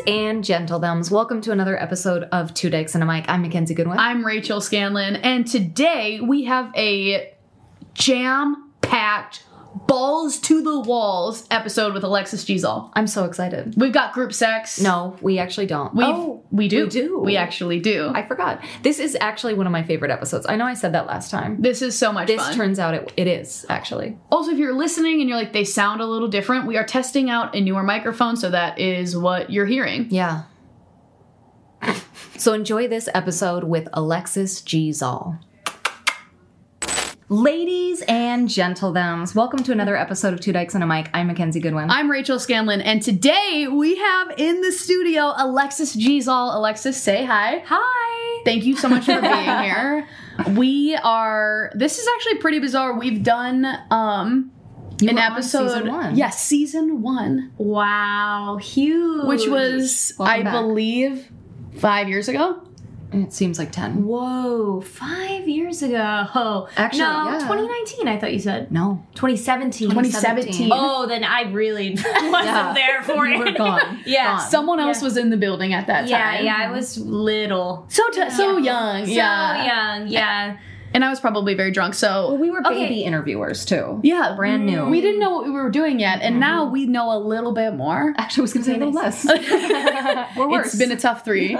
and gentledoms, welcome to another episode of Two Dykes and a Mic. I'm McKenzie Goodwin. I'm Rachel Scanlon, and today we have a jam packed, balls to the walls episode with Alexis G. Zall. I'm so excited. We've got group sex. No, we actually don't. we oh, we do. we do. We actually do. I forgot. This is actually one of my favorite episodes. I know I said that last time. this is so much This fun. turns out it, it is actually. also, if you're listening and you're like, they sound a little different, we are testing out a newer microphone, so that is what you're hearing. Yeah. so enjoy this episode with Alexis G. Ladies and gentledoms, welcome to another episode of Two Dykes and a Mic. I'm McKenzie Goodwin. I'm Rachel Scanlon, and today we have in the studio Alexis G. Zall. Alexis, say hi. Hi. Thank you so much for being here. We are. This is actually pretty bizarre. We've done um You an were on episode. season one. Yes, season one, Wow, huge. which was Welcome I back. believe five years ago. Mm, it seems like 10. Whoa, five years ago. Oh, Actually, no, yeah. 2019, I thought you said. No. 2017. 2017. Oh, then I really wasn't Yeah. there for You it. were gone. yeah. Gone. Someone else Yeah. was in the building at that yeah, time. yeah, I was little. So t- so young. So yeah. young, yeah. And I was probably very drunk. So Well, we were Okay. baby interviewers too. yeah, Brand new. We didn't know what we were doing yet, and now we know a little bit more. Actually, I was going to say a little less. We're worse. It's been a tough three,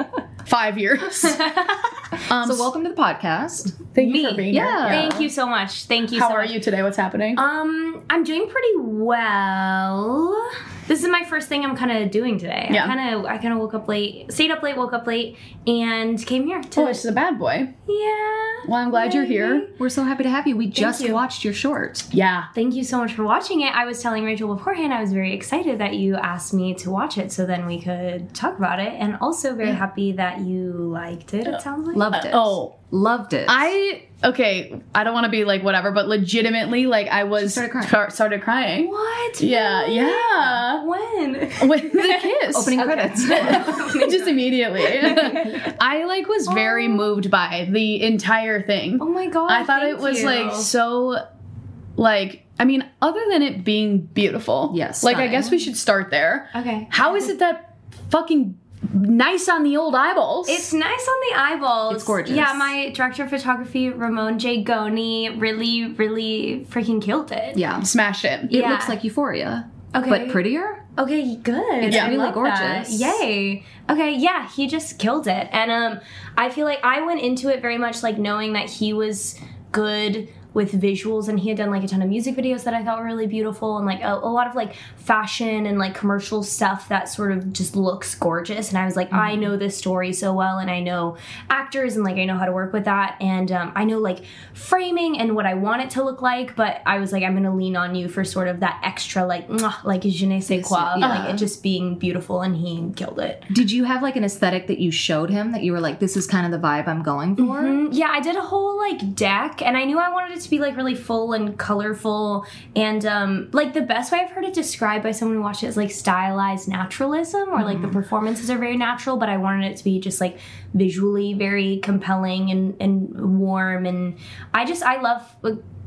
five years. Um, so, welcome to the podcast. Thank you Me. for being Yeah. here. Thank you so much. Thank you How so are much. you today? What's happening? Um, I'm doing pretty well. This is my first thing I'm kind of doing today. Yeah. I kind of I kind of woke up late, stayed up late, woke up late, and came here to. oh, it's a bad boy. yeah. Well, I'm glad you're here. We're so happy to have you. We just you. watched your short. Yeah. Thank you so much for watching it. I was telling Rachel beforehand I was very excited that you asked me to watch it so then we could talk about it and also very happy that you liked it, it sounds like. Loved it. Oh, Loved it. I okay. I don't want to be like whatever, but legitimately, like I was started crying. car- started crying. What? Yeah, Really? yeah. When? With the kiss. Opening credits. Just immediately. I like was very oh. moved by the entire thing. Oh my god. I thought it was you. like so like I mean, other than it being beautiful. Yes, Like I guess we should start there. Okay. How is it that fucking nice on the old eyeballs? It's nice on the eyeballs. It's gorgeous. Yeah, my director of photography, Ramon J. Goni, really, really freaking killed it. yeah. smash it. It Yeah. looks like Euphoria, Okay. but prettier. Okay, good. It's I really love that. gorgeous. Yay. Okay, yeah, he just killed it. And um I feel like I went into it very much like knowing that he was good with visuals and he had done like a ton of music videos that I thought were really beautiful and like a, a lot of like fashion and like commercial stuff that sort of just looks gorgeous and I was like I know this story so well and I know actors and like I know how to work with that and um, I know like framing and what I want it to look like but I was like I'm gonna lean on you for sort of that extra like like je ne sais quoi Yeah. like it just being beautiful and he killed it Did you have like an aesthetic that you showed him that you were like, this is kind of the vibe I'm going for? Mm, yeah, I did a whole like deck, and I knew I wanted it to be like really full and colorful, and um, like the best way I've heard it described by someone who watched it is like stylized naturalism, or like the performances are very natural, but I wanted it to be just like visually very compelling and and warm, and I just I love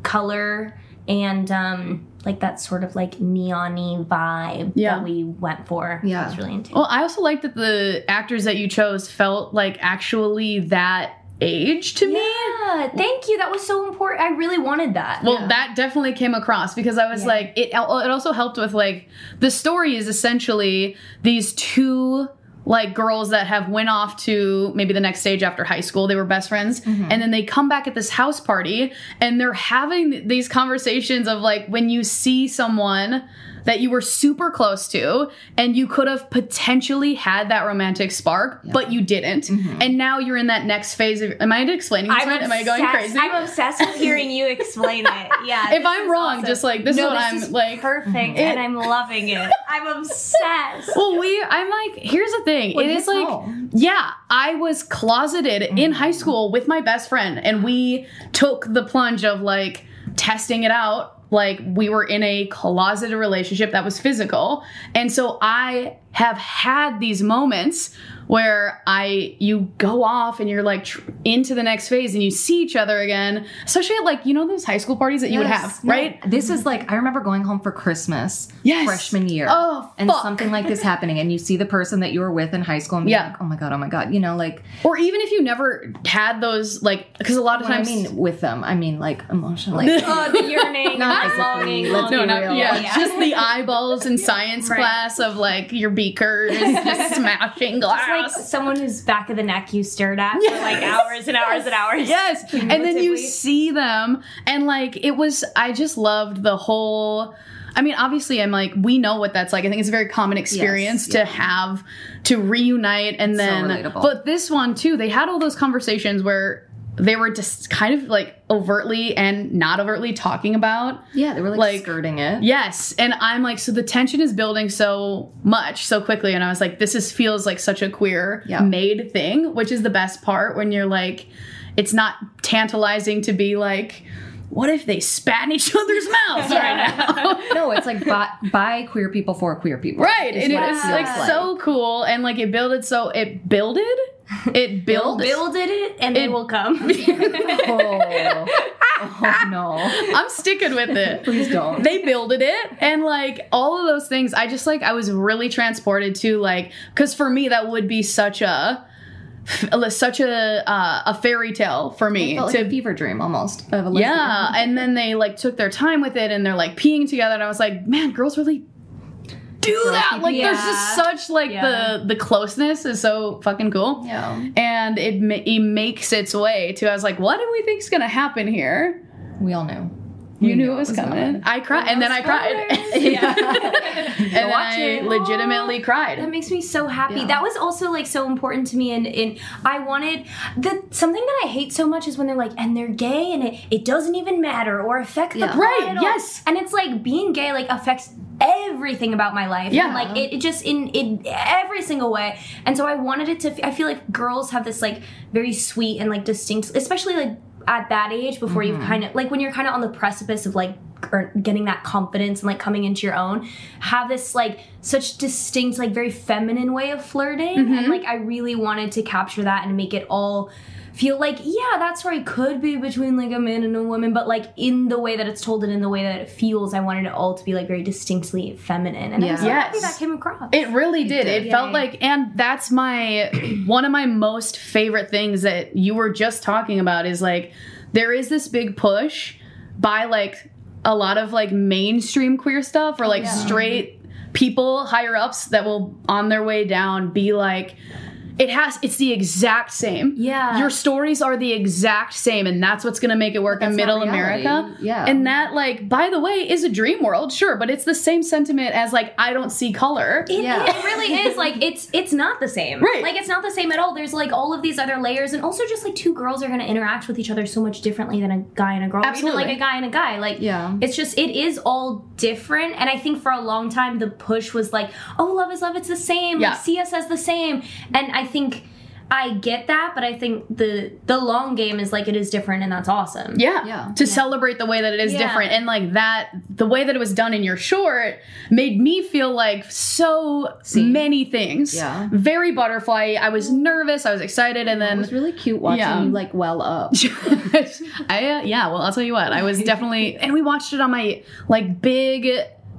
color and um like that sort of like neon-y vibe Yeah. that we went for. Yeah. I was really into. Well, I also like that the actors that you chose felt like actually that age to me. Yeah, thank you. That was so important. I really wanted that. Well, that definitely came across because I was Yeah. like, it. It also helped with like the story is essentially these two like girls that have went off to maybe the next stage after high school. They were best friends, mm-hmm. and then they come back at this house party, and they're having these conversations of like when you see someone that you were super close to and you could have potentially had that romantic spark but you didn't mm-hmm. and now you're in that next phase of am i explaining this right am I going crazy? I'm obsessed with hearing you explain it. Yeah. if I'm wrong, awesome. just like this no, is what this I'm is like. perfect, It- and I'm loving it. I'm obsessed. Well, we, I'm like, here's the thing. Well, it is like, home. yeah, I was closeted in high mm-hmm. school with my best friend, and we took the plunge of like testing it out. Like we were in a closeted relationship that was physical, and so I have had these moments where I you go off and you're like tr- into the next phase and you see each other again, especially at like you know those high school parties that you would have, No, right? This is like I remember going home for Christmas, Yes. freshman year. Oh, and fuck. something like this happening, and you see the person that you were with in high school, and be Yeah. like, oh my god, oh my god, you know, like Or even if you never had those like because a lot of when I times mean with them, I mean like emotionally. Oh, the yearning, Not the longing, no, not yeah, Yeah. just the eyeballs in science Right. class of like your beakers just smashing It's like glass. someone whose back of the neck you stared at for like hours and hours and hours. Yes. And then you see them and like it was I just loved the whole I mean, obviously I'm like we know what that's like. I think it's a very common experience yeah. to have to reunite and So then relatable. but this one too, they had all those conversations where they were just kind of like overtly and not overtly talking about yeah, they were like, Like- skirting it. Yes, and I'm like, so the tension is building so much so quickly, and I was like, this is feels like such a queer Yeah. made thing, which is the best part when you're like, it's not tantalizing to be like, what if they spat in each other's mouths right now? no, it's like by, by queer people for queer people. Right, and it it's feels like, so cool, and like it builded so it builded, it built. Builded it and they It- will come. Oh, oh no! I'm sticking with it. Please don't. they builded it and like all of those things i just like i was really transported to like because for me that would be such a such a uh, a fairy tale for me It felt to like a fever dream almost of a yeah and then they like took their time with it and they're like peeing together and i was like man girls really do that like there's just such like Yeah. the the closeness is so fucking cool Yeah. and it, it makes its way to i was like what do we think's gonna happen here We all knew. You knew knew it was coming. I cried, and then I cried. Yeah. and I it. legitimately cried. That makes me so happy. Yeah. That was also like so important to me and, and I wanted the something that I hate so much is when they're like and they're gay and it, it doesn't even matter or affect the Yeah. plot Right, at all." yes. And it's like being gay like affects everything about my life. Yeah. And, like it, it just in in every single way. And so I wanted it to I feel like girls have this like very sweet and like distinct especially like at that age before you've mm-hmm. kind of like when you're kind of on the precipice of like er, getting that confidence and like coming into your own have this like such distinct like very feminine way of flirting. And mm-hmm. like i really wanted to capture that and make it all feel like yeah that story could be between like a man and a woman but like in the way that it's told and in the way that it feels i wanted it all to be like very distinctly feminine and i'm so Yeah. happy Yes. that came across It really did. It Yay. felt like, and that's my one of my most favorite things that you were just talking about is like there is this big push by like a lot of like mainstream queer stuff or like straight people higher ups that will on their way down be like it has it's the exact same Yeah. your stories are the exact same and that's what's going to make it work in middle america Yeah. and that like by the way is a dream world sure but it's the same sentiment as like i don't see color It, Yeah. it really is like it's it's not the same. Right. Like it's not the same at all. There's like all of these other layers, and also just like two girls are gonna interact with each other so much differently than a guy and a girl, or even Absolutely. like a guy and a guy. Like Yeah. it's just it is all different. And I think for a long time the push was like, oh, love is love. It's the same. Yeah. Like see us as the same. And I think. I get that, but I think the the long game is like it is different, and that's awesome. Yeah. Yeah. To celebrate the way that it is Yeah. different. And like that, the way that it was done in your short made me feel like so Seen. many things. Yeah. Very butterfly. I was nervous. I was excited. And then It was really cute watching Yeah. you like well up. I, uh, yeah, well, I'll tell you what. I was definitely, and we watched it on my like big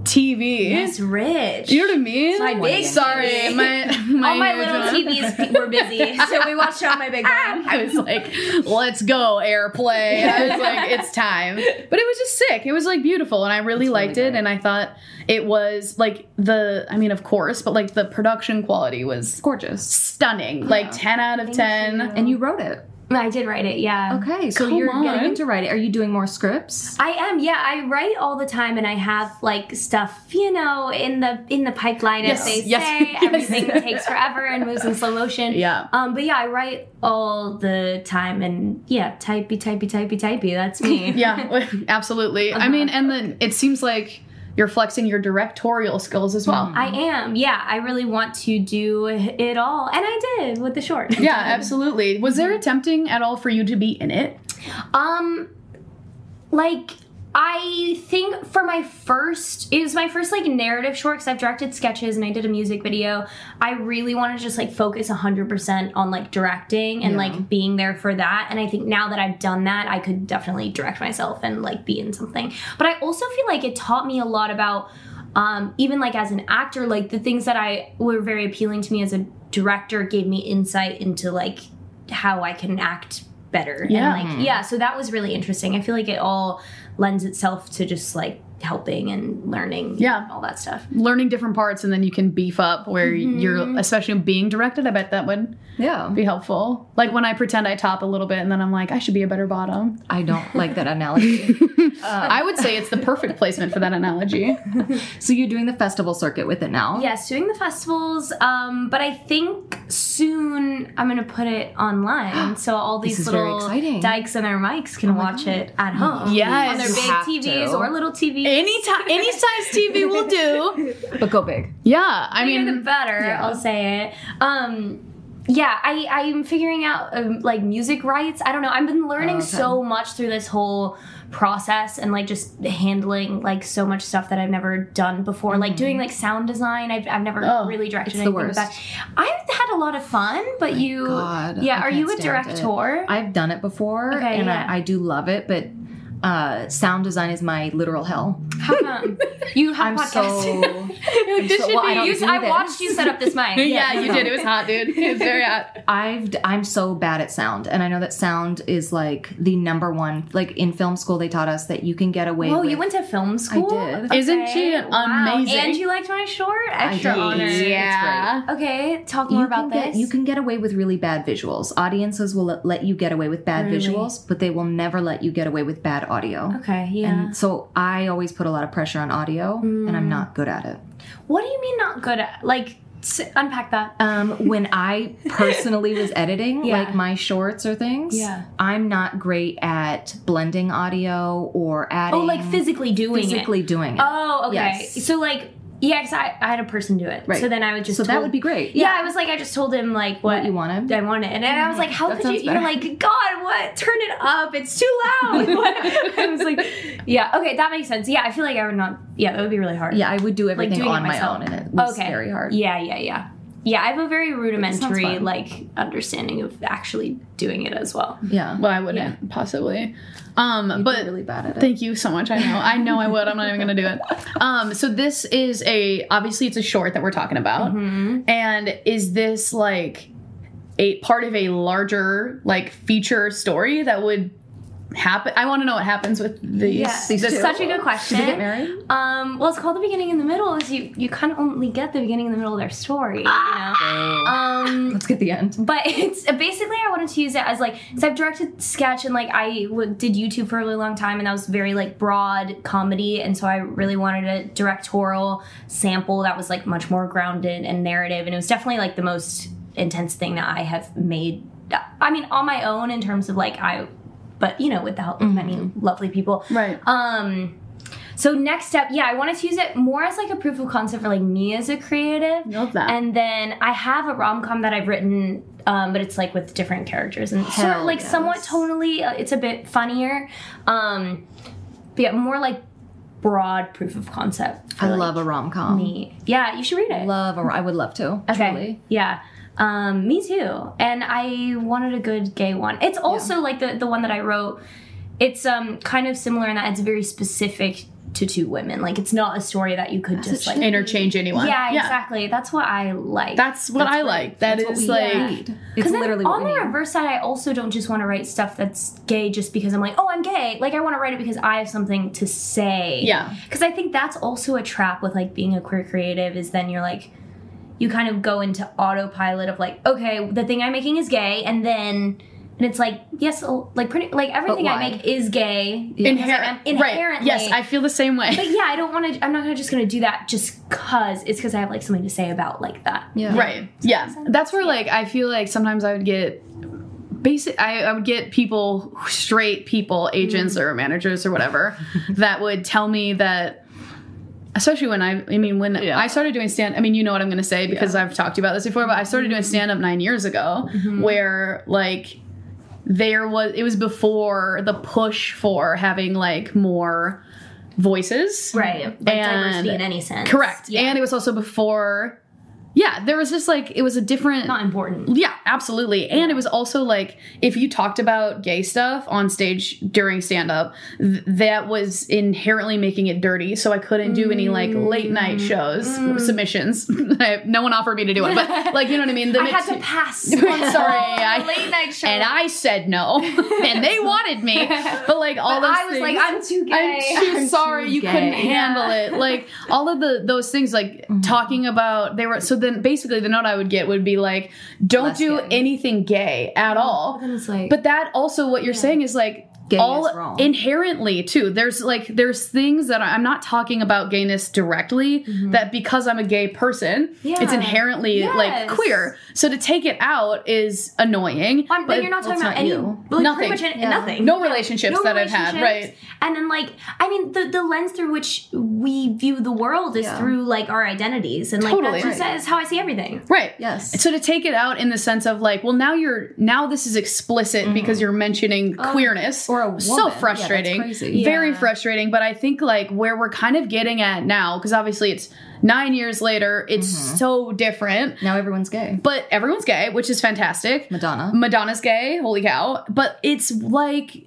TV. It's rich. You know what I mean? My big Sorry, TV. my, my all my little one. TVs were busy, so we watched it on my big one. I was like, let's go, airplay. I was like, it's time. But it was just sick. It was like beautiful. And I really liked it. And I thought it was like the, I mean, of course, but like the production quality was Gorgeous. stunning. Like 10 out of 10. you. And you wrote it. I did write it, yeah. Okay, so you're on. getting into writing. Are you doing more scripts? I am, yeah. I write all the time, and I have like stuff, you know, in the in the pipeline, Yes, as they yes, say. yes. Everything takes forever and moves in slow motion. Yeah. Um, but yeah, I write all the time, and yeah, typey, typey, typey, typey. That's me. Yeah, absolutely. I mean, and then it seems like you're flexing your directorial skills as well. I am. Yeah, I really want to do it all, and I did with the short. Yeah, absolutely. Was there attempting at all for you to be in it? Um, like I think for my first, it was my first like narrative short because I've directed sketches and I did a music video. I really want to just like focus 100% on like directing and Yeah. like being there for that. And I think now that I've done that, I could definitely direct myself and like be in something. But I also feel like it taught me a lot about, um, even like as an actor, like the things that I were very appealing to me as a director gave me insight into like how I can act better. Yeah. And like, yeah, so that was really interesting. I feel like it all lends itself to just like helping and learning. Yeah. and all that stuff. Learning different parts and then you can beef up where Mm-hmm. you're, especially being directed. I bet that would Yeah. be helpful. Like when I pretend I top a little bit and then I'm like, I should be a better bottom. I don't like that analogy. I would say it's the perfect placement for that analogy. so you're doing the festival circuit with it now? Yes, doing the festivals. Um, but I think soon I'm gonna put it online, so all these little exciting. dykes and their mics can watch it at home. Yes. on their big TVs to. or little TVs. Any time, any size TV will do. But go big. Yeah, I bigger the mean, better. yeah. I'll say it. Um, yeah, I I'm figuring out um, like music rights. I don't know. I've been learning Oh, okay. so much through this whole process and like just handling like so much stuff that I've never done before. Like doing like sound design. I've I've never Oh, really directed Mm-hmm. it's the anything with that. worst. I've had a lot of fun, but you God, yeah. I Are you a can't it. director? I've done it before Okay, and yeah. I, I do love it, but uh, sound design is my literal hell. How come? You have I'm podcasts. so. this so- should well, I be- don't You- I this. watched you set up this mic. yeah, you did. It was hot, dude. It was very hot. I've d- I'm so bad at sound, and I know that sound is like the number one. Like in film school, they taught us that you can get away. Oh, with, you went to film school? did. Isn't she Wow. amazing? And you liked my short? Extra did. honor. Yeah. Okay, talk more can about get, this. You can get away with really bad visuals. Audiences will let, let you get away with bad Really? visuals, but they will never let you get away with bad audio. Okay, yeah. And so I always put a lot of pressure on audio, and Mm. I'm not good at it. what do you mean not good at? Like, s- unpack that. Um, when I personally was editing, Yeah. like my shorts or things, Yeah. I'm not great at blending audio or adding. Oh, like physically doing physically it. doing it. Oh, okay. Yes. So like, yeah, because I, I had a person do it. Right. So then I would just. so that would be great. Yeah, I was like, I just told him like what, What you wanted. I wanted, and I was mm-hmm. like, "How That could you?" You're like, "God, what? Turn it up! It's too loud." I was like, "Yeah, okay, that makes sense." Yeah, I feel like I would not. Yeah, that would be really hard. Yeah, I would do everything it on my own, and it was okay, very hard. Yeah, yeah, yeah. Yeah, I have a very rudimentary like understanding of actually doing it as well. Yeah, Well, I wouldn't possibly. Um, You'd be but really bad at it. Thank you so much. I know. I know I would. I'm not even gonna do it. Um, so this is a obviously it's a short that we're talking about. Mm-hmm. And is this like a part of a larger like feature story that would happen? I want to know what happens with these. Yeah, these that's two. such a good question. Did they get married? Um, well, it's called the beginning and the middle. Is you you kind of only get the beginning and the middle of their story. You know. Um, Let's get the end. but it's basically I wanted to use it as like so I've directed sketch and like I w- did YouTube for a really long time and that was very like broad comedy and so I really wanted a directorial sample that was like much more grounded and narrative and it was definitely like the most intense thing that I have made. I mean on my own in terms of like I, but you know with the help of many lovely people. Right. Um. So next step, yeah, I wanted to use it more as like a proof of concept for like me as a creative. Love that. And then I have a rom com that I've written, um, but it's like with different characters and sort of Hell like somewhat yes. tonally, uh, it's a bit funnier. Um, but yeah, more like broad proof of concept. for, I like, love a rom com. me. Yeah, you should read it. Love a. I would love to. Okay. Truly. Yeah. Um, me too. And I wanted a good gay one. It's also like the the one that I wrote. It's um kind of similar in that it's very specific to two women. Like it's not a story that you could As just like. Interchange anyone. Yeah, exactly. That's what I like. That's what I like. That That's what is we like. It's Because literally on what the we need. reverse side, I also don't just want to write stuff that's gay just because I'm like, oh, I'm gay. Like I want to write it because I have something to say. Yeah. Because I think that's also a trap with like being a queer creative is then you're like, you kind of go into autopilot of like, okay, the thing I'm making is gay, and then. And it's like yes, like pretty, like everything I make is gay. Yeah. because I'm Right. inherently. Yes, I feel the same way. But yeah, I don't want to. I'm not gonna just gonna do that just cause it's because I have like something to say about like that. Yeah. Right. Yeah. That's where like I feel like sometimes I would get basic I, I would get people straight people, agents mm. or managers or whatever, that would tell me that especially when I I mean when Yeah. I started doing stand I mean you know what I'm gonna say because I've talked to you about this before, but I started doing stand up nine years ago mm-hmm. where like there was it was before the push for having like more voices. Right. Like diversity And- in any sense. Correct. Yeah. And it was also before yeah, there was just like it was a different not important. yeah, absolutely. And it was also like if you talked about gay stuff on stage during stand up, th- that was inherently making it dirty. So I couldn't do any like late night Mm. shows, submissions. no one offered me to do it, but like you know what I mean? The I had to pass. Sorry, I- late night show. and I said no, and they wanted me, but like all But those I was things, like, I'm too gay. I'm too I'm sorry too you gay. couldn't handle it. Like all of the those things, like talking about they were. So then basically the note I would get would be like, don't do anything gay at all. it's like, But that also what you're saying is like. Gay all wrong. inherently too there's like there's things that I- i'm not talking about gayness directly that because i'm a gay person it's Mm-hmm. Yeah. inherently like queer so to take it out is annoying Um, but, you're not talking about not any, you. like, Nothing. pretty much Yeah. nothing. no relationships No that I've had, right? And then like I mean the the lens through which we view the world is Yeah. through like our identities and like Totally. that's Right. that's how I see everything. Right. Yes. So to take it out in the sense of like, well, now you're now this is explicit because you're mentioning queerness Mm-hmm. Or a So woman. Yeah, frustrating, crazy. very Yeah. frustrating. But I think like where we're kind of getting at now, because obviously it's nine years later, it's Mm-hmm. so different. now everyone's gay. But everyone's gay, which is fantastic. Madonna. Madonna's gay, holy cow. But it's like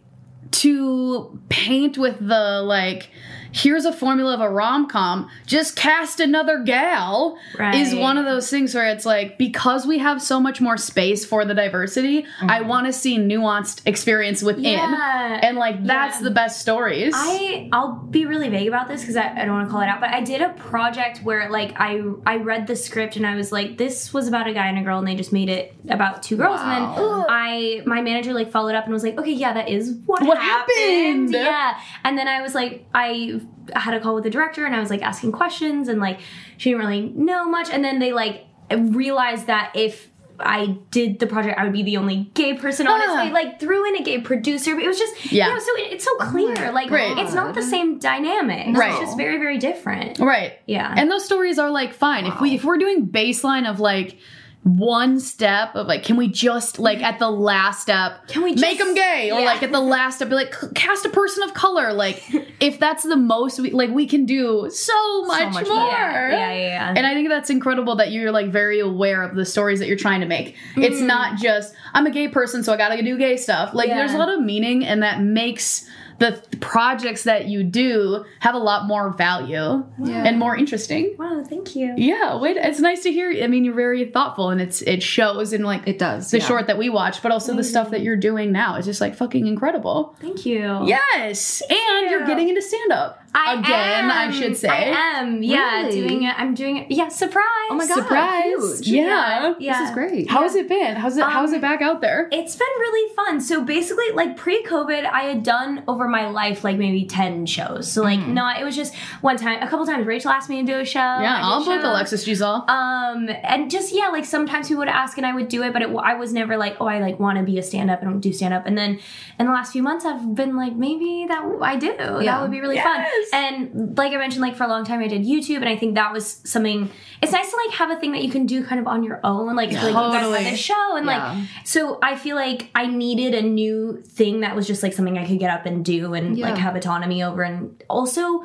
to paint with the like here's a formula of a rom-com just cast another gal is one of those things where it's like because we have so much more space for the diversity i mm-hmm. want to see nuanced experience within Yeah. and like that's Yeah. the best stories I I'll be really vague about this because I, I don't want to call it out, but I did a project where like I I read the script and I was like, this was about a guy and a girl and they just made it about two girls and Wow. then I my manager like followed up and was like, okay, yeah, that is what, What happened? Yeah, and then I was like, I had a call with the director and I was like asking questions and like she didn't really know much and then they like realized that if I did the project, I would be the only gay person on it. So they like threw in a gay producer, but it was just Yeah. you know, so it, it's so clear. Oh like Right. it's not the same dynamic. Right. It's just very, very different. right Yeah. and those stories are like fine if we if we're doing baseline of like one step of like can we just like at the last step Can we make them gay or Yeah. like at the last step be like cast a person of color like if that's the most we like we can do so much, much more yeah, yeah, yeah, yeah. and I think that's incredible that you're like very aware of the stories that you're trying to make. It's not just I'm a gay person, so I gotta do gay stuff. Like Mm. Yeah. there's a lot of meaning, and that makes the projects that you do have a lot more value Yeah. and more interesting. wow, thank you. Yeah, wait, it's nice to hear. I mean, you're very thoughtful, and it's it shows in like It does. the yeah. short that we watch, but also the mm-hmm. stuff that you're doing now. is just like fucking incredible. Thank you. Yes, and you're getting into stand up I again. I should say. I am. Yeah, Really? doing it. I'm doing it. Yeah, surprise. Oh my god. Surprise! Huge. Yeah. Yeah. This is great. How has it been? How's it? how's Um, it back out there? It's been really fun. So basically, like pre-COVID, I had done over my life like maybe ten shows. So like, not it was just one time, a couple times. Rachel asked me to do a show. Yeah, I'll book. Alexis G. Zall. Um, and just yeah, like sometimes people would ask and I would do it, but it, I was never like, oh, I like want to be a stand up and do stand up. And then in the last few months, I've been like, maybe that I do. Yeah. That would be really Yes. fun. And like I mentioned, like for a long time, I did YouTube, and I think that was something. It's nice to like have a thing that you can do kind of on your own, like, like you guys Totally. this show, and Yeah. like so. I feel like I needed a new thing that was just like something I could get up and do and like have autonomy over, and also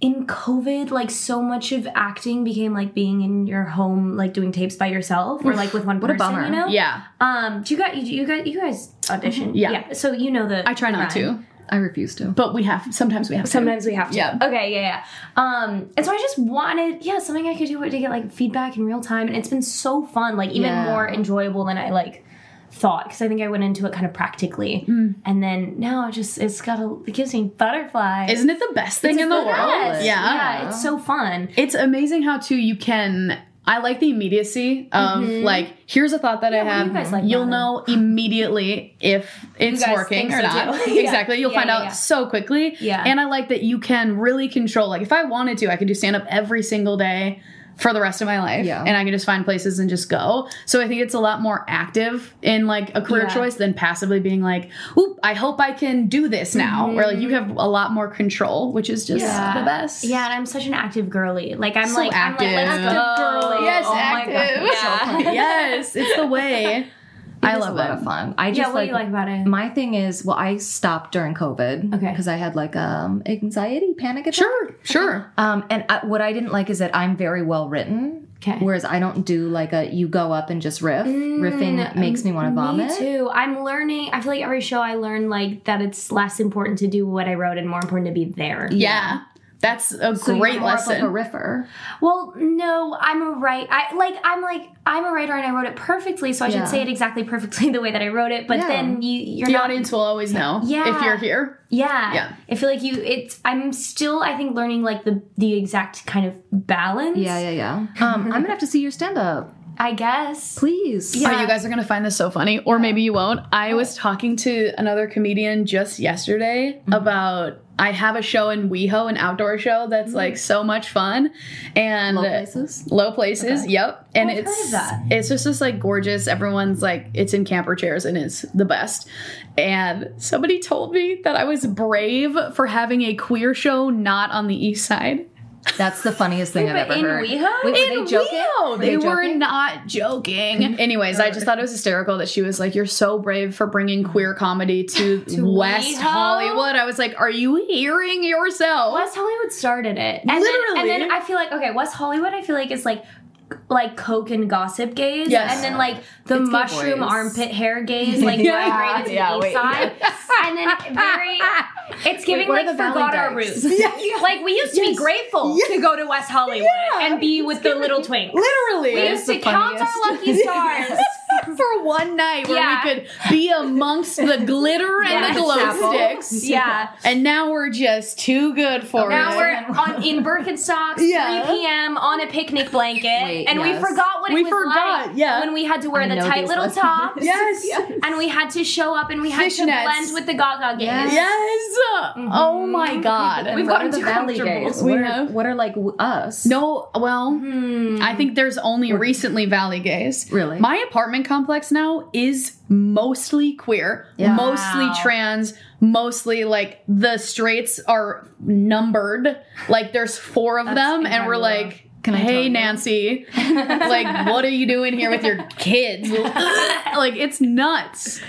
in COVID, like so much of acting became like being in your home, like doing tapes by yourself or like with one What a bummer. You know? Yeah, Um. Do you guys? You you guys? You guys audition? Yeah. So you know the. I try not to, I refuse to. but we have. Sometimes we have. to. Sometimes we have to. Yeah. Okay. Yeah. Yeah. Um. And so I just wanted, yeah, something I could do to get like feedback in real time, and it's been so fun, like even Yeah. more enjoyable than I like thought because I think I went into it kind of practically, Mm. and then now it just it's got a it gives me butterflies. Isn't it the best thing in the world? Yes. Yeah. Yeah. It's so fun. It's amazing how too you can. I like the immediacy of like here's a thought that I have. you like You'll know immediately if it's working or so, not. Yeah. exactly. You'll Yeah, find yeah, out yeah. so quickly. Yeah. And I like that you can really control. Like if I wanted to, I could do stand up every single day for the rest of my life. Yeah. And I can just find places and just go. So I think it's a lot more active in like a career Yeah. choice than passively being like, oop, I hope I can do this now. Or like you have a lot more control, which is just Yeah. the best. Yeah, and I'm such an active girly. Like I'm So like active. I'm like let's go. Yes, oh active. My God. Yeah. yes, it's the way. I love a lot it. of fun. I just Yeah, what like, do you like about it? My thing is, well, I stopped during COVID Okay. because I had like um anxiety, panic attack. Sure, sure. Um, and I, what I didn't like is that I'm very well written. Okay. Whereas I don't do like a you go up and just riff. Riffing makes me want to vomit. Mm, Me too. I'm learning. I feel like every show I learn like that it's less important to do what I wrote and more important to be there. Yeah. That's a So great you're more of, lesson. like a riffer. Well, no, I'm a right. I like. I'm like. I'm a writer and I wrote it perfectly, so I Yeah. should say it exactly perfectly the way that I wrote it. But Yeah. then you, you're the not. audience will always know Yeah. if you're here. Yeah. Yeah. I feel like you. It's. I'm still. I think learning like the the exact kind of balance. Yeah, yeah, yeah. Um, I'm gonna have to see your stand up, I guess. please. Yeah. Oh, you guys are gonna find this so funny, or maybe you won't. I was talking to another comedian just yesterday Mm-hmm. about I have a show in WeHo, an outdoor show that's like so much fun, and Mm-hmm. Low places. low places. Yep, and I've it's it's just this like gorgeous. Everyone's like it's in camper chairs and it's the best. And somebody told me that I was brave for having a queer show not on the east side. That's the funniest thing I've but ever in heard. WeHo? Wait, were In they joking? Rio, Were they, were joking? not joking. Mm-hmm. Anyways, I just thought it was hysterical that she was like, "You're so brave for bringing mm-hmm. queer comedy to, West WeHo? Hollywood." I was like, "Are you hearing yourself?" West Hollywood started it. And Literally. Then, and then I feel like okay, West Hollywood. I feel like is like like coke and gossip gays, Yes. and then like the It's mushroom armpit hair gays, like Yeah. migrated to Yeah, the east wait. side, and then very. It's giving are like forgot our roots. Yeah. Like we used to be Yes. grateful to go to West Hollywood and be with the little twinks. Literally, We used to count our lucky stars. for one night where Yeah. we could be amongst the glitter and Yes. the glow Chapel. sticks. Yeah. And now we're just too good for Now it. Now we're on in Birkenstocks, Yeah. 3 p.m. on a picnic blanket, Wait, and we forgot what it We was forgot, like yeah. when we had to wear I the tight little lessons. tops. yes. And we had to show up and we had to blend with the Gaga gays. Yes. Yes. Oh my god. And We've what gotten are the Valley comfortable. gays? We What are, what are like us? No, well, Hmm. I think there's only recently Valley gays. Really? My apartment complex now is mostly queer, Yeah. mostly Wow. trans, mostly like the straights are numbered. Like there's four of them, and we're like, hey. Nancy, like, what are you doing here with your kids? like, it's nuts.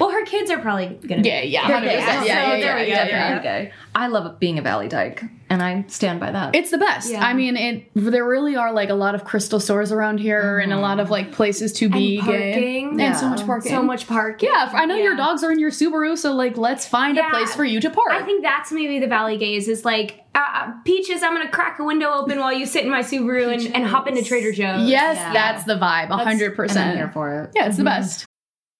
Well, her kids are probably gonna. Yeah, yeah, They're 100%. gay. Yeah, So yeah, there yeah, we go, yeah, there yeah. we go. Gay. I love being a Valley Dyke, and I stand by that. It's the best. Yeah. I mean, it. There really are like a lot of crystal stores around here, and a lot of like places to be gay, parking. and so much parking. So much parking. Yeah, I know your dogs are in your Subaru, so like, let's find Yeah. a place for you to park. I think that's maybe the Valley gays is like, uh, uh, Peaches, I'm gonna crack a window open while you sit in my Subaru and, and hop into Trader Joe's. yes, Yeah. that's the vibe. A hundred and I'm here percent. for it. Yeah, it's the best.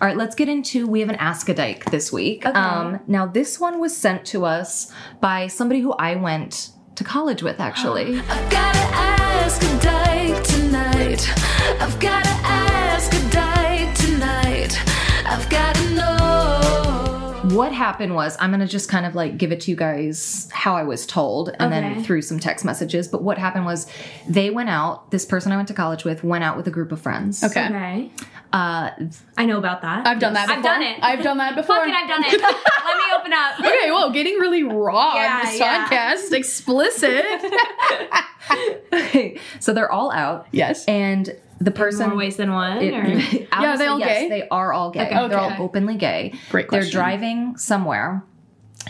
All right, let's get into we have an Ask a Dyke this week. Um, now this one was sent to us by somebody who I went to college with actually. I've gotta ask a dyke tonight. I've gotta ask what happened was I'm gonna just kind of like give it to you guys how I was told and then through some text messages. But what happened was they went out, this person I went to college with went out with a group of friends. Okay. Okay. Uh I know about that. I've done that. Before. I've done it. I've done that before. Fuck it, I've done it. Let me open up. Okay, whoa, getting really raw Yeah, on this yeah. podcast. Explicit. so they're all out. yes. And the person More ways than one. It- or? Yeah, they all yes, gay? They are all gay. Okay. They're Okay. all openly gay. Great question. They're driving somewhere,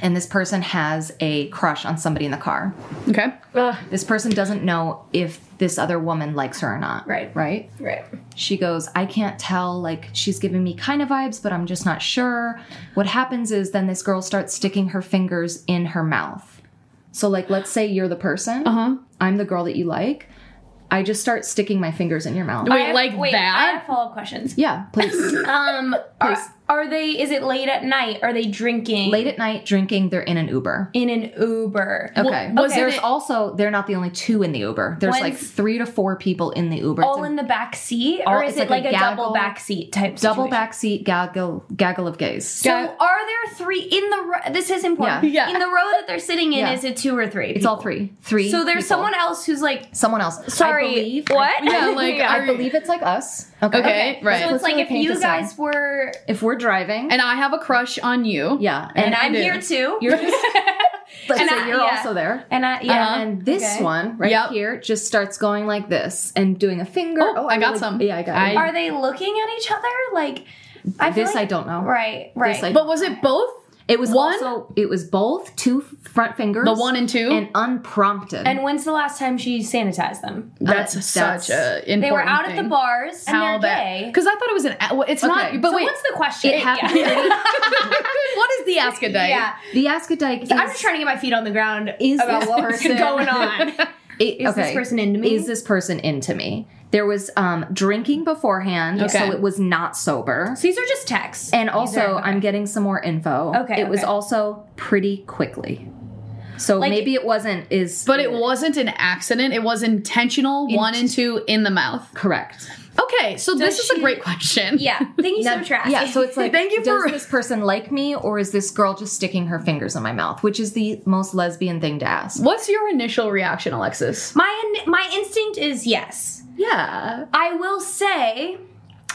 and this person has a crush on somebody in the car. Okay. This person doesn't know if this other woman likes her or not. Right. Right? Right. She goes, I can't tell. Like, she's giving me kind of vibes, but I'm just not sure. What happens is then this girl starts sticking her fingers in her mouth. So, like, let's say you're the person, Uh-huh. I'm the girl that you like. I just start sticking my fingers in your mouth. Wait, I have- like wait, that? I have follow up questions. Yeah, please. Um, are, are they? Is it late at night? Are they drinking? Late at night, drinking. They're in an Uber. in an Uber. Okay. was There's it- also they're not the only two in the Uber. There's like three to four people in the Uber. All a in the back seat, All- or is it like like, a a, double back seat type? double back seat gaggle gaggle of gays. So are there three in the? ro- This is important. Yeah. Yeah. In the row that they're sitting in, Yeah. is it two or three? it's all three. Three. So there's people. someone else who's like, Someone else. sorry, I believe, what? Yeah, like, Yeah. I believe it's like us. Okay. Okay, right. So it's like if you this out. guys were, if we're driving, And I have a crush on you. yeah, and, I I'm do. here too. You're just let's And say I- you're yeah. also there. and I yeah. Uh-huh. And this Okay. one right Yep. here just starts going like this and doing a finger. Oh, oh I got really- some. Yeah, I got I- Are they looking at each other? Like, I feel this like- I don't know. Right, right. I- But was it both? It was One? also it was both two front fingers, The one and two? and unprompted. and when's the last time she sanitized them? That's Uh, such that's- a important They were out at the bars and How they're that? gay. Because I thought it was an. well, It's Okay, not. But so wait, what's the question? It happened- Yeah. what is the ask a day? yeah. the ask a dyke is, I'm just trying to get my feet on the ground Is about this what's person- going on. it- Is this person into me? Is this person into me? There was um, drinking beforehand, Okay. so it was not sober. So these are just texts. And also, are- I'm getting some more info. Okay, It was also pretty quickly. So Like- maybe it wasn't is But it wasn't an accident. It was intentional. one and two in the mouth. correct. Okay, so this is a great question. Yeah. Thank you so much. Yeah, so it's like, Thank you does for- this person like me, or is this girl just sticking her fingers in my mouth? Which is the most lesbian thing to ask. What's your initial reaction, Alexis? my in- my instinct is yes. Yeah, I will say,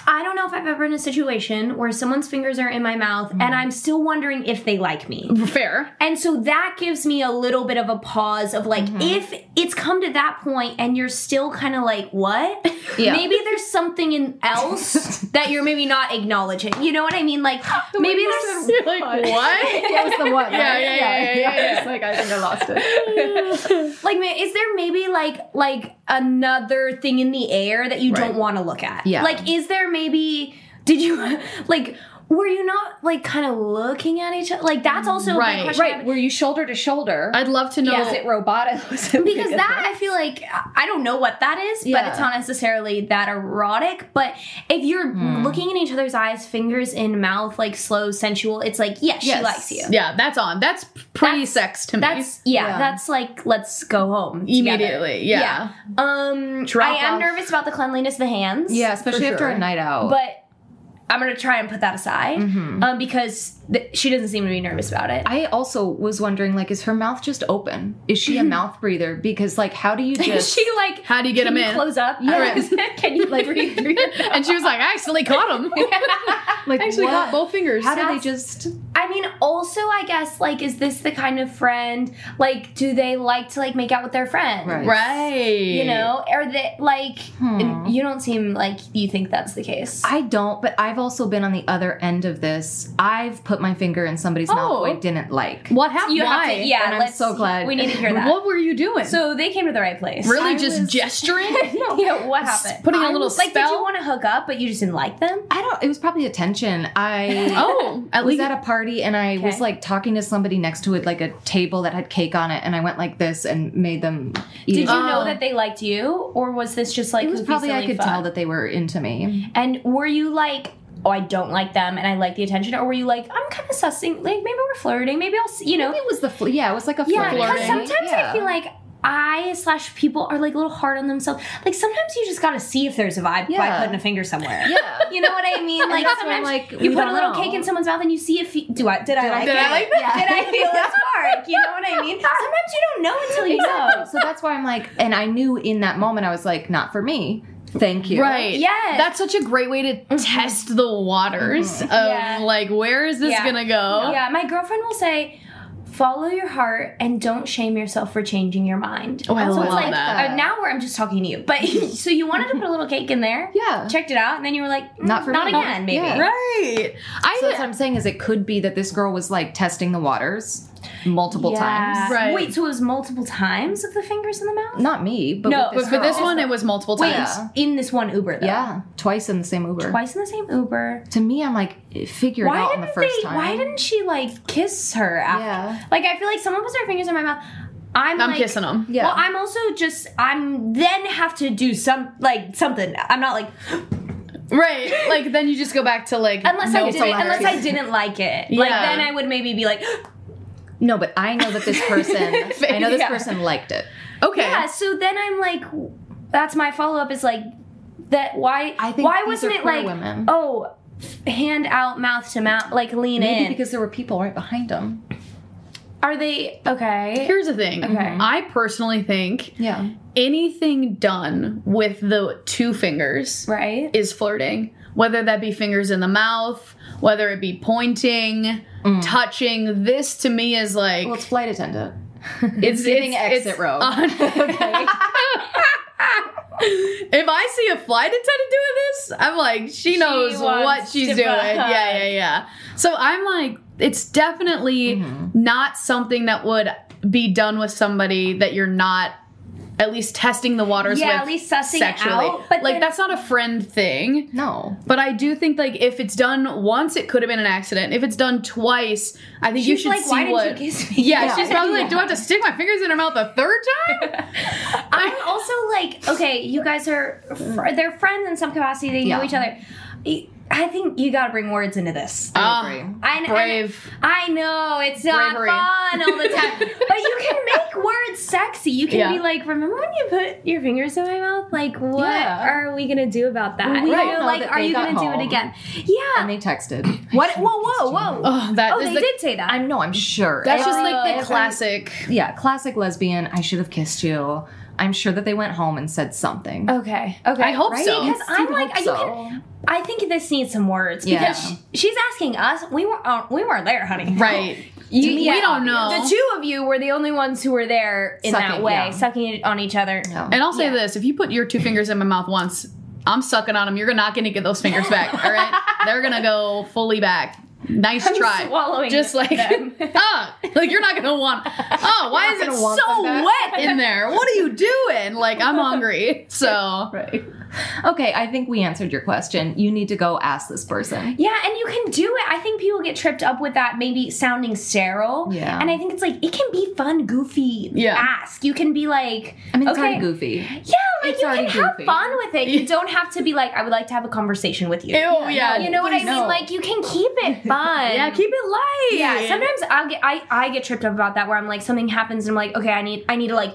I don't know if I've ever been in a situation where someone's fingers are in my mouth and mm-hmm. I'm still wondering if they like me. Fair. And so that gives me a little bit of a pause of like, mm-hmm. if it's come to that point and you're still kind of like, what? Yeah. Maybe there's something in else that you're maybe not acknowledging. You know what I mean? Like, maybe there's. You're like, what? that was the one. Yeah, yeah, yeah, yeah, yeah, yeah. It's like I think I lost it. like is there maybe like like another thing in the air that you don't want to look at Yeah. like is there maybe did you like were you not like kind of looking at each other like that's also Right, big question Right, were you shoulder to shoulder? I'd love to know. Yeah. Was it robotic? Was it because that I feel like I don't know what that is, yeah. but it's not necessarily that erotic. But if you're Hmm. looking in each other's eyes, fingers in mouth, like slow, sensual, it's like yes, Yes. she likes you. yeah, that's on. That's pre sex to me. That's yeah, Yeah. that's like let's go home together. Immediately, yeah. Um, Drop I am off. nervous about the cleanliness of the hands. yeah, especially For after sure. a night out. but I'm gonna try and put that aside Mm-hmm. um, because th- she doesn't seem to be nervous about it. I also was wondering, like, is her mouth just open? Is she a mouth breather? Because, like, how do you Is just? she like? How do you get can them you in? Close up. Yeah. can you like breathe through? your- and she was like, I accidentally caught him. like, I actually what? caught both fingers. How do they just? I mean, also, I guess like, is this the kind of friend? Like, do they like to like make out with their friends? Right. right. You know, are they like? Hmm. You don't seem like you think that's the case. I don't, but I've also been on the other end of this. I've put my finger in somebody's mouth Oh. who I oh. didn't like. What happened? you Why? have to, yeah. And I'm so glad- we need to hear that. What were you doing? So they came to the right place. really I just was- gesturing? yeah. What happened? Putting a I little was- like. Did spell? you want to hook up, but you just didn't like them? I don't. It was probably attention. I. Oh, at was least at a party and I was like talking to somebody next to it, like a table that had cake on it, and I went like this and made them eat Did it. you know Oh. that they liked you, or was this just like It was goofy, probably I could fun? tell that they were into me. And were you like, oh, I don't like them, and I like the attention, or were you like, I'm kind of sussing, like maybe we're flirting, maybe I'll, see, you know, It was the fl- yeah, it was like a yeah. flirting. Because sometimes Yeah. I feel like I slash people are like a little hard on themselves. Like sometimes you just got to see if there's a vibe by putting a finger somewhere. Yeah. You know what I mean? Like that's why I'm sometimes like, you put a little know. cake in someone's mouth and you see if you, do I did I like Did it? I like that? Did I feel a spark? You know what I mean? Sometimes you don't know until you know. So that's why I'm like, and I knew in that moment I was like, not for me. Thank you. Right. Yes. That's such a great way to test the waters of Yeah. like where is this Yeah. gonna go? Yeah, my girlfriend will say, follow your heart and don't shame yourself for changing your mind. Oh, I so love it's like, that. Uh, now where I'm just talking to you. But so you wanted to put a little cake in there. Yeah. Checked it out, and then you were like, mm, Not for not me. again, maybe. Yeah. Right. I So what I'm saying is it could be that this girl was like testing the waters multiple Yeah. times. Right. Wait, so it was multiple times of the fingers in the mouth? Not me, but No, with but for this one it was multiple Wait, times. Yeah. in this one Uber though. Yeah, twice in the same Uber. Twice in the same Uber. To me, I'm like, figure it Why out didn't on the first they? time. Why didn't she like kiss her after? Yeah. Like I feel like someone puts their fingers in my mouth. I'm, I'm like, kissing them. Yeah. Well, I'm also just I'm then have to do some like something. I'm not like right. Like then you just go back to like Unless no I didn't, unless I didn't like it, like Yeah. then I would maybe be like, No, but I know that this person. I know this Yeah. person liked it. okay. yeah. So then I'm like, that's my follow up is like that. Why? I think why wasn't it like women. oh, hand out, mouth to mouth, like lean Maybe in? because there were people right behind them. Are they okay? Here's the thing. Okay. Mm-hmm. I personally think Yeah. anything done with the two fingers right. is flirting. Whether that be fingers in the mouth, whether it be pointing, touching. This to me is like Well, it's flight attendant. it's it's- exit row. on- if I see a flight attendant doing this, I'm like, she knows what she's doing. fuck. Yeah, yeah, yeah. So I'm like, it's definitely Mm-hmm. not something that would be done with somebody that you're not at least testing the waters Yeah, with at least sussing it sexually. out, but like then- that's not a friend thing. No. But I do think like if it's done once, it could have been an accident. If it's done twice, I think you should like, see "Why didn't what. you kiss me?" Yeah, Yeah. she's probably like, do I have to stick my fingers in her mouth a third time? I'm also like, okay, you guys are fr- they're friends in some capacity. They know each other. I- I think you got to bring words into this. Ah, agree. I kn- brave. I know it's not Bravery. fun all the time, but you can make words sexy. You can Yeah. be like, "Remember when you put your fingers in my mouth? Like, what Yeah. are we gonna do about that? we You don't know, know like, that are you gonna do it again? Yeah. And they texted. what? Whoa, whoa, whoa! Oh, that oh, is they the, did say that. I know, I'm sure. That's just Oh, like the classic. yeah, classic lesbian. I should have kissed you. I'm sure that they went home and said something. okay. Okay. I hope right? so. Because I'm like, hope so. can. I think this needs some words Yeah. because she's asking us. We weren't. Uh, we weren't there, honey. Right. You, we don't know. The two of you were the only ones who were there in that way, yeah. sucking it on each other. No. And I'll say Yeah. this: if you put your two fingers in my mouth once, I'm sucking on them. You're not going to get those fingers back. All right, they're going to go fully back. Nice try. swallowing Just like ah, like you're not going to want. Oh, why is it gonna so wet in there? What are you doing? Like I'm hungry. So Right. Okay, I think we answered your question. You need to go ask this person. Yeah, and you can do it. I think people get tripped up with that maybe sounding sterile. Yeah. And I think it's like it can be fun, goofy. Yeah. Ask. You can be like, I mean, it's okay, already goofy. Yeah, like It's you can already have fun with it. You don't have to be like, I would like to have a conversation with you. Ew, yeah, You know what I mean? no. Like you can keep it fun. yeah, keep it light. Yeah, sometimes I'll get I, I get tripped up about that where I'm like something happens and I'm like, okay, I need I need to like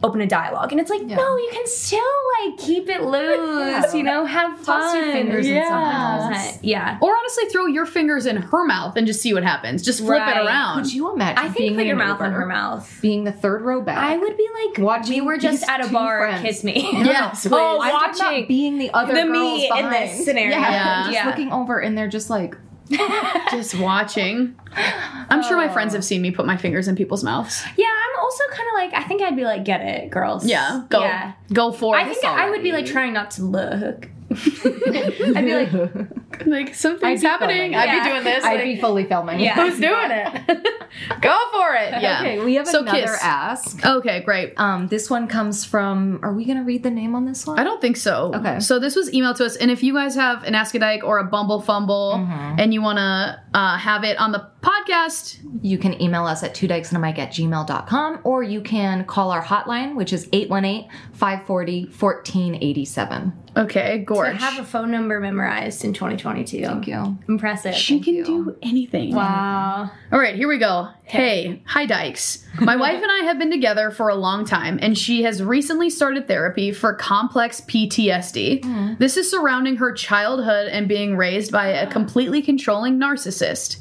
open a dialogue. And it's like, no, you can still like keep it loose, you know, have fun. Toss your fingers in Yeah. someone's. Yeah. Or honestly, throw your fingers in her mouth and just see what happens. Just flip Right. it around. Could you imagine I being think put your mouth on Uber, her mouth. being the third row back? I would be like, Watching we were just at a two bar, friends. kiss me. Yes, please. Oh, I'm talking about watching being the other the girls me in this scenario. Yeah, Yeah. just Yeah. looking over and they're just like, just watching. I'm sure my friends oh. have seen me put my fingers in people's mouths. Yeah, I'm also kind of like, I think I'd be like, get it, girls. Yeah, go Yeah. go for it. I think I would be like trying not to look. I'd be like, like something's happening. I'd Yeah. be doing this. I'd like, be fully filming. Yeah. who's doing it? go for it. Yeah. Okay, we have So another kiss. ask. Okay, great. Um, this one comes from. Are we gonna read the name on this one? I don't think so. Okay. So this was emailed to us, and if you guys have an Ask a Dyke or a Bumble Fumble, Mm-hmm. and you want to uh, have it on the podcast, You can email us at two dykes and a mic at gmail.com or you can call our hotline, which is 818 540 1487. okay, I gorge. have a phone number memorized in 2022. Thank you. Impressive. she can you. do anything. Wow. All right, here we go. Hey, hi Dykes. My wife and I have been together for a long time, and she has recently started therapy for complex PTSD. Hmm. This is surrounding her childhood and being raised by a completely controlling narcissist.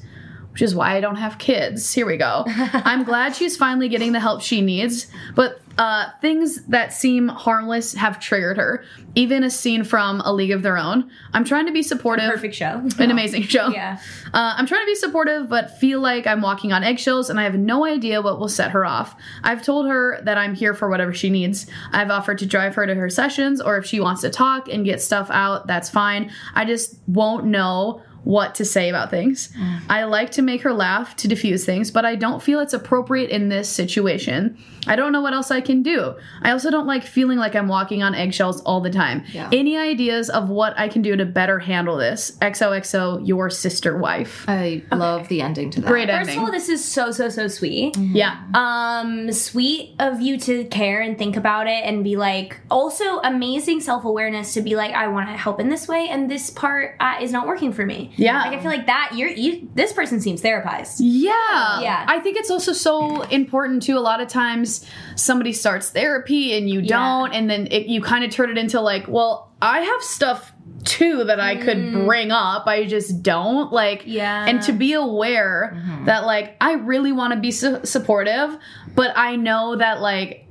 Which is why I don't have kids. Here we go. I'm glad she's finally getting the help she needs, but uh, things that seem harmless have triggered her. Even a scene from A League of Their Own. I'm trying to be supportive. Perfect show. An amazing show. Yeah. Uh, I'm trying to be supportive, but feel like I'm walking on eggshells and I have no idea what will set her off. I've told her that I'm here for whatever she needs. I've offered to drive her to her sessions, or if she wants to talk and get stuff out, that's fine. I just won't know what to say about things. I like to make her laugh to diffuse things, but I don't feel it's appropriate in this situation. I don't know what else I can do. I also don't like feeling like I'm walking on eggshells all the time. Yeah. Any ideas of what I can do to better handle this? XOXO, your sister wife. I love the ending to that. Great First ending. of all, this is so so so sweet. yeah. Um, sweet of you to care and think about it and be like, also amazing self awareness to be like, I want to help in this way, and this part uh, is not working for me. Yeah. like I feel like that you're you. This person seems therapized. Yeah. Yeah. I think it's also so important too. A lot of times somebody starts therapy and you don't, and then it, you kind of turn it into like, well, I have stuff too that I could mm-hmm. bring up. I just don't. Like, Yeah. And to be aware mm-hmm. that, like, I really want to be su- supportive, but I know that, like,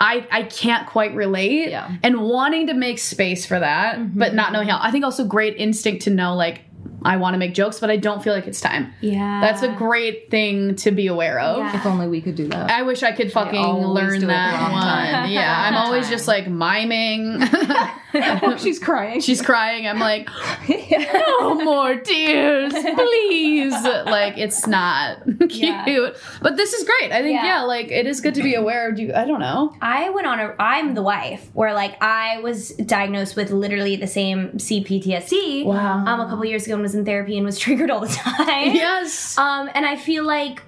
I, I can't quite relate Yeah. and wanting to make space for that but not mm-hmm. knowing how i think also great instinct to know like i want to make jokes but i don't feel like it's time Yeah, that's a great thing to be aware of. Yeah. If only we could do that. I wish I could fucking always learn that one. Yeah, I'm always just like miming. She's crying. She's crying. I'm like, no more tears, please. Like it's not cute, Yeah. but this is great. I think yeah. Yeah. like it is good to be aware. Do you, I don't know. I went on a. I'm the wife where like I was diagnosed with literally the same CPTSD. Wow. Um, a couple years ago and was in therapy and was triggered all the time. Yes. Um, and I feel like,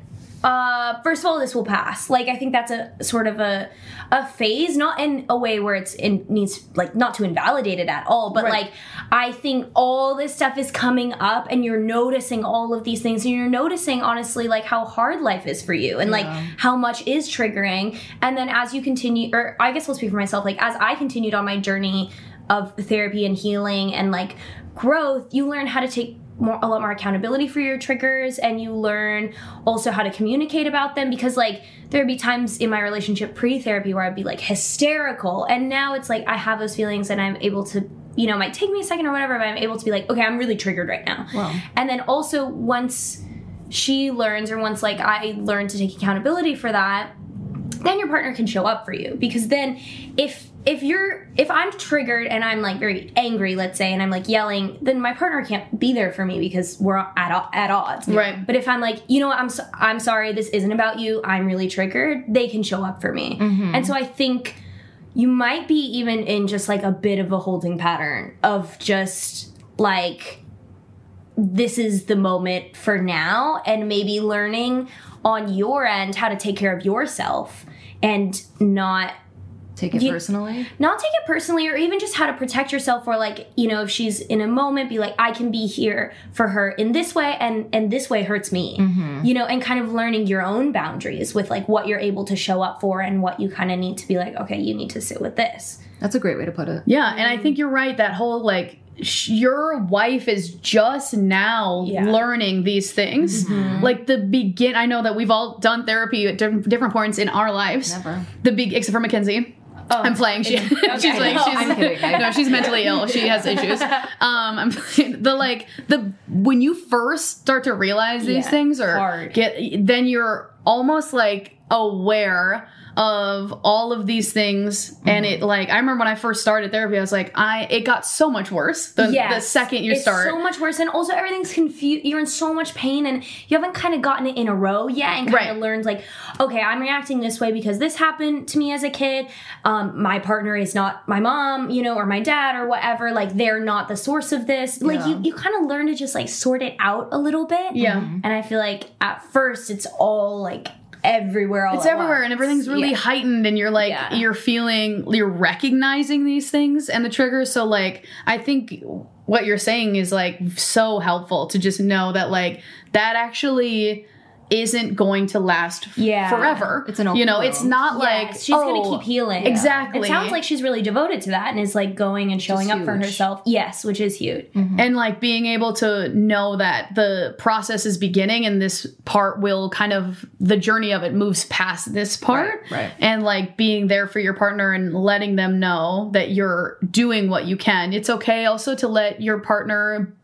uh, first of all, this will pass. Like I think that's a sort of a a phase, not in a way where it's in needs like not to invalidate it at all, but Right. like I think all this stuff is coming up, and you're noticing all of these things, and you're noticing honestly like how hard life is for you, and like how much is triggering. And then as you continue, or I guess I'll speak for myself, like as I continued on my journey of therapy and healing and like growth, you learn how to take more a lot more accountability for your triggers and you learn also how to communicate about them because like there'd be times in my relationship pre-therapy where I'd be like hysterical and now it's like I have those feelings and I'm able to you know it might take me a second or whatever but I'm able to be like okay I'm really triggered right now Wow. and then also once she learns or once like I learn to take accountability for that then your partner can show up for you because then if if you're if i'm triggered and i'm like very angry let's say and i'm like yelling then my partner can't be there for me because we're at, at odds. Right. but if i'm like you know what i'm so, i'm sorry this isn't about you i'm really triggered they can show up for me. Mm-hmm. And so i think you might be even in just like a bit of a holding pattern of just like this is the moment for now and maybe learning on your end how to take care of yourself and not Take it You- personally. not take it personally or even just how to protect yourself or like you know if she's in a moment be like i can be here for her in this way and and this way hurts me you know and kind of learning your own boundaries with like what you're able to show up for and what you kind of need to be like okay you need to sit with this That's a great way to put it. Yeah, and I think you're right. That whole like sh- your wife is just now Yeah. Mm-hmm. learning these things. Like the begin. I know that we've all done therapy at different, different points in our lives. Never. The big, except for McKenzie. I'm playing. She, she's like No, she's I'm kidding. No, she's mentally ill. She has issues. Um, I'm playing, the like the when you first start to realize these Yeah, things or hard. get then you're almost like aware of all of these things and Mm-hmm. it like I remember when I first started therapy I was like I it got so much worse the, the second you it's start so much worse and also everything's confused you're in so much pain and you haven't kind of gotten it in a row yet and kind Right. of learned like okay i'm reacting this way because this happened to me as a kid um, my partner is not my mom you know or my dad or whatever like they're not the source of this like Yeah. you, you kind of learn to just like sort it out a little bit Yeah. and i feel like at first it's all like everywhere all it's everywhere once. and everything's really Yeah. heightened and you're like Yeah. you're feeling you're recognizing these things and the triggers so like i think what you're saying is like so helpful to just know that like that actually isn't going to last Yeah. forever It's an you know open it's road. not like she's oh, gonna keep healing. exactly It sounds like she's really devoted to that and is like going and showing up for herself. Yes, which is huge. Mm-hmm. and like being able to know that the process is beginning and this part will kind of the journey of it moves past this part Right, right. and like being there for your partner and letting them know that you're doing what you can it's okay also to let your partner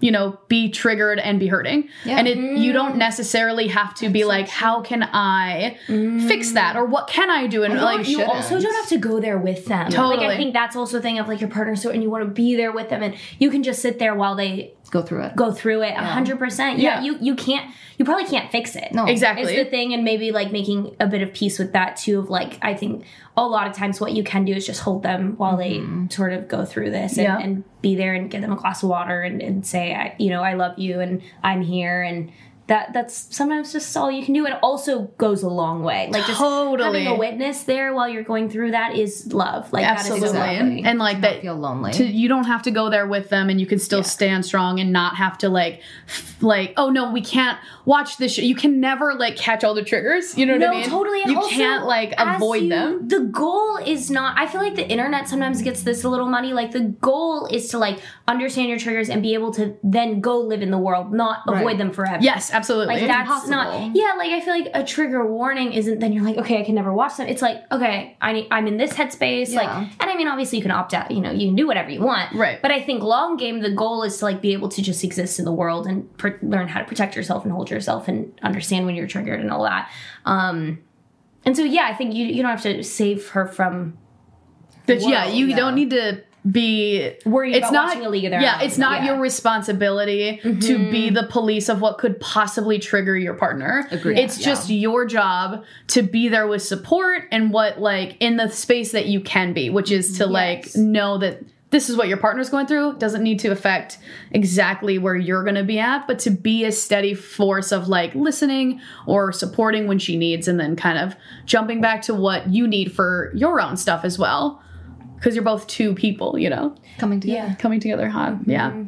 you know be triggered and be hurting Yeah. and it you don't mm. necessarily have to be like how can i mm. fix that or what can i do and like you shouldn't. also don't have to go there with them. Like Totally. I think that's also a thing of like your partner so and you want to be there with them and you can just sit there while they Go through it. go through it a hundred percent. Yeah, Yeah. you you can't you probably can't fix it. No. Exactly. It's the thing, and maybe like making a bit of peace with that too. Of like, I think a lot of times what you can do is just hold them while they mm-hmm. sort of go through this and, Yeah. and be there and give them a glass of water and, and say, I, you know, I love you and I'm here and. That that's sometimes just all you can do. It also goes a long way. Like just Totally. having a witness there while you're going through that is love. Like that is so Absolutely. And, and like that feel lonely. to, you don't have to go there with them and you can still stand strong and not have to like f- like oh no we can't watch this show. you can never like catch all the triggers you know what no, i mean No, totally. And you also, can't like avoid you- them The goal is not. I feel like the internet sometimes gets this a little muddy. Like the goal is to like understand your triggers and be able to then go live in the world, not avoid Right. them forever. yes absolutely Like that's impossible. not. Yeah, like I feel like a trigger warning isn't. Then you're like, okay, I can never watch them. It's like, okay, I need, I'm in this headspace. Like, and I mean, obviously you can opt out. You know, you can do whatever you want. Right. But I think long game, the goal is to like be able to just exist in the world and pr- learn how to protect yourself and hold yourself and understand when you're triggered and all that. Um, and so yeah, I think you you don't have to save her from But yeah you yeah. don't need to be Worried it's about not watching a League of Their yeah Own. it's not Yeah. your responsibility to mm-hmm. be the police of what could possibly trigger your partner Agreed. it's Yeah. just your job to be there with support and what like in the space that you can be which is to like know that this is what your partner's going through doesn't need to affect exactly where you're going to be at but to be a steady force of like listening or supporting when she needs and then kind of jumping back to what you need for your own stuff as well because you're both two people you know Coming together. coming together hot mm-hmm. yeah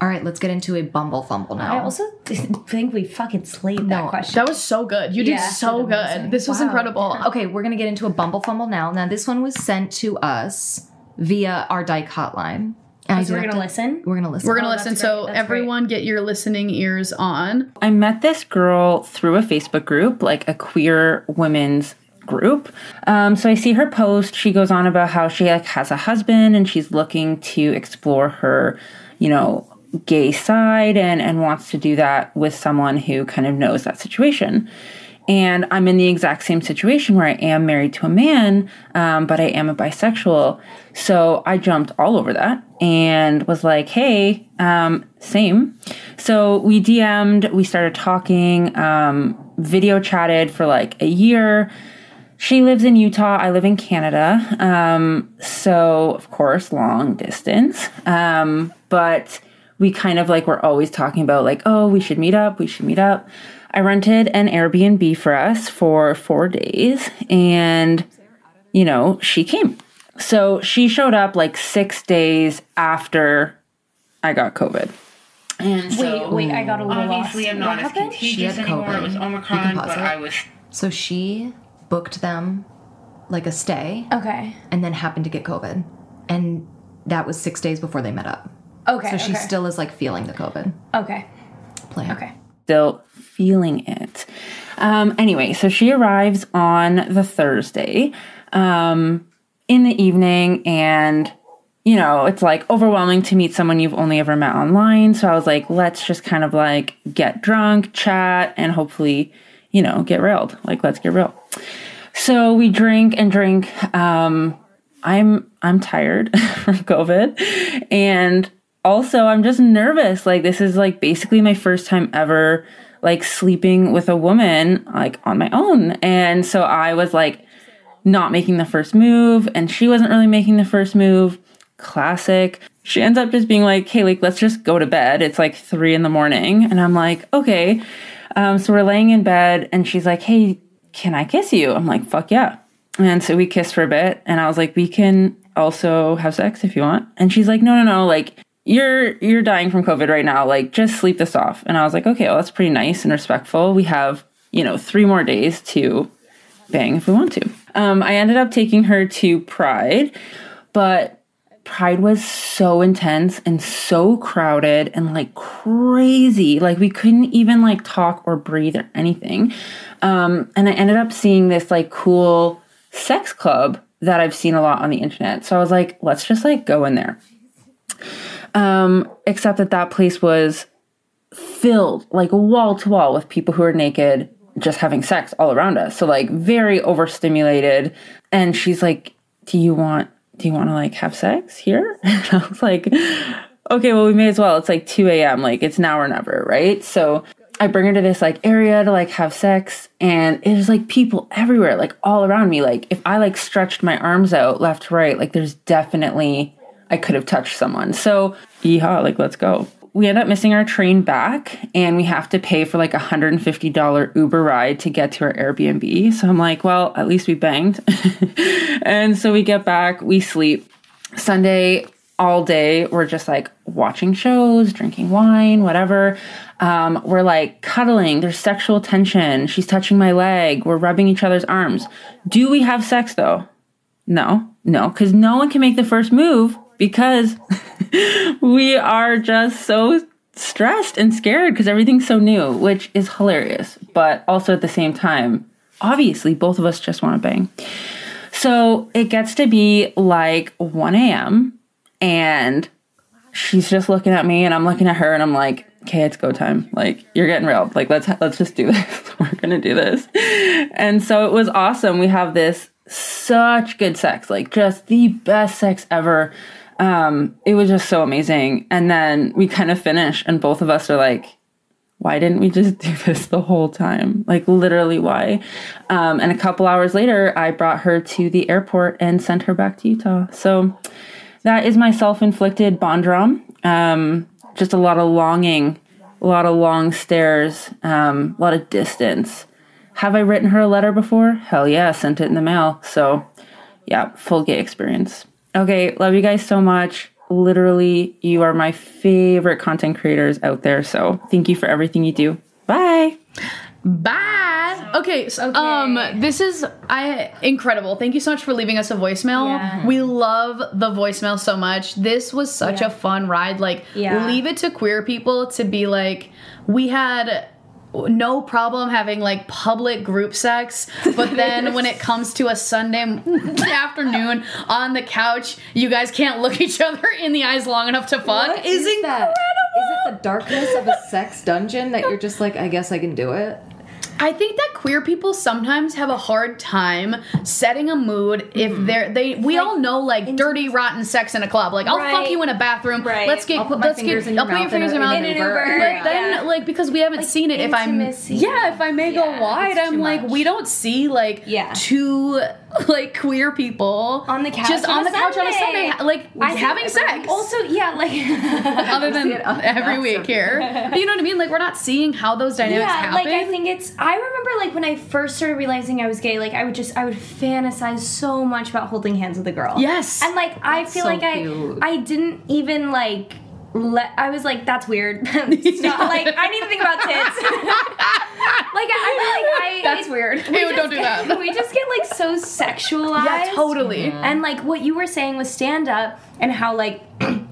All right, let's get into a bumble fumble now. I also think we fucking slayed No, that question. that was so good you did Yeah, so good amazing. this was Wow. incredible Okay, we're gonna get into a bumble fumble now. Now, this one was sent to us via our Dyke hotline. And I so do we're gonna to- listen. We're gonna listen. we're gonna Oh, listen so that's everyone get your listening ears on I met this girl through a Facebook group, like a queer women's group. Um, so I see her post. She goes on about how she like has a husband and she's looking to explore her, you know, gay side and and wants to do that with someone who kind of knows that situation. And I'm in the exact same situation where I am married to a man, um, but I am a bisexual. So I jumped all over that and was like, hey, um, same. So we DM'd, we started talking, um, video chatted for like a year. She lives in Utah. I live in Canada. Um, so, of course, long distance. Um, but we kind of like were always talking about, like, oh, we should meet up. We should meet up. I rented an Airbnb for us for four days. And, you know, she came. So she showed up like six days after I got COVID. And so, wait, wait, I got a little obviously, lost. I'm not What as happened? contagious She had anymore. It was Omicron, but it. I was So she booked them like a stay Okay. and then happened to get COVID. And that was six days before they met up. Okay. So she okay. still is like feeling the COVID. Okay. Play. Okay. still feeling it. Um, anyway, so she arrives on the Thursday um, in the evening, and you know, it's like overwhelming to meet someone you've only ever met online. So I was like, let's just kind of like get drunk, chat, and hopefully, you know, get railed. Like, let's get real. So we drink and drink. Um, I'm I'm tired from COVID, and also I'm just nervous. Like this is like basically my first time ever like sleeping with a woman like on my own, and so I was like not making the first move, and she wasn't really making the first move. Classic. She ends up just being like, "Hey, like let's just go to bed." It's like three in the morning, and I'm like, "Okay." Um, so we're laying in bed, and she's like, "Hey, can I kiss you?" I'm like, "Fuck yeah." And so we kissed for a bit, and I was like, "We can also have sex if you want." And she's like, "No, no, no, like you're you're dying from COVID right now. Like just sleep this off." And I was like, "Okay, well that's pretty nice and respectful. We have you know three more days to bang if we want to." Um, I ended up taking her to Pride, but Pride was so intense and so crowded and like crazy. Like we couldn't even like talk or breathe or anything. Um, and I ended up seeing this like cool sex club that I've seen a lot on the internet. So I was like, let's just like go in there. Um, except that that place was filled like wall to wall with people who are naked just having sex all around us so like very overstimulated and she's like do you want do you want to like have sex here and i was like okay, well, we may as well. It's like 2 a.m. Like, it's now or never, right? So I bring her to this like area to like have sex, and there's like people everywhere, like all around me. Like, if I like stretched my arms out left to right, like, there's definitely, I could have touched someone. So, yeehaw, like, let's go. We end up missing our train back, and we have to pay for like a $150 Uber ride to get to our Airbnb. So I'm like, well, at least we banged. and so we get back, we sleep. Sunday, all day, we're just like watching shows, drinking wine, whatever. Um, we're like cuddling, there's sexual tension. She's touching my leg, we're rubbing each other's arms. Do we have sex though? No, no, because no one can make the first move because we are just so stressed and scared because everything's so new, which is hilarious. But also at the same time, obviously, both of us just want to bang. So it gets to be like 1 a.m. and she's just looking at me and I'm looking at her and I'm like, okay, it's go time. Like you're getting railed. Like let's let's just do this. We're gonna do this. And so it was awesome. We have this such good sex, like just the best sex ever. Um, it was just so amazing. And then we kind of finish and both of us are like, why didn't we just do this the whole time? Like literally why? Um, and a couple hours later, I brought her to the airport and sent her back to Utah. So that is my self-inflicted bondrom. Um, just a lot of longing, a lot of long stares, um, a lot of distance. Have I written her a letter before? Hell yeah, sent it in the mail. So yeah, full gay experience. Okay, love you guys so much. Literally, you are my favorite content creators out there. So thank you for everything you do. Bye. Bye. Okay, so, um, this is I incredible. Thank you so much for leaving us a voicemail. Yeah. We love the voicemail so much. This was such Yeah. a fun ride. Like, Yeah. leave it to queer people to be like, we had no problem having like public group sex, but then when it comes to a Sunday afternoon on the couch, you guys can't look each other in the eyes long enough to fuck. What is is that? incredible. Is it the darkness of a sex dungeon that you're just like, I guess I can do it? I think that queer people sometimes have a hard time setting a mood if Mm-hmm. they're they we all know like dirty rotten sex in a club like I'll fuck you in a bathroom Right. let's get I'll put my let's fingers get in your I'll put your fingers in your mouth In an Uber. Uber, but then yeah. like because we haven't seen it if I'm yeah if I may go wide I'm like we don't see like Yeah. two like queer people On the couch just on on the couch on a Sunday. Like I having sex Also, yeah, like other than see it on every week here but you know what I mean like we're not seeing how those dynamics yeah, happen like I think it's. I remember like when I first started realizing I was gay, like I would just I would fantasize so much about holding hands with a girl. Yes. and like I feel so like cute. I I didn't even like. Let, I was like, that's weird. Stop. Like, I need to think about tits. like, I, I feel like I. That's it's- weird. we Ew, don't do get- that. We just get like so sexualized. yeah totally And like what you were saying with stand up and how like you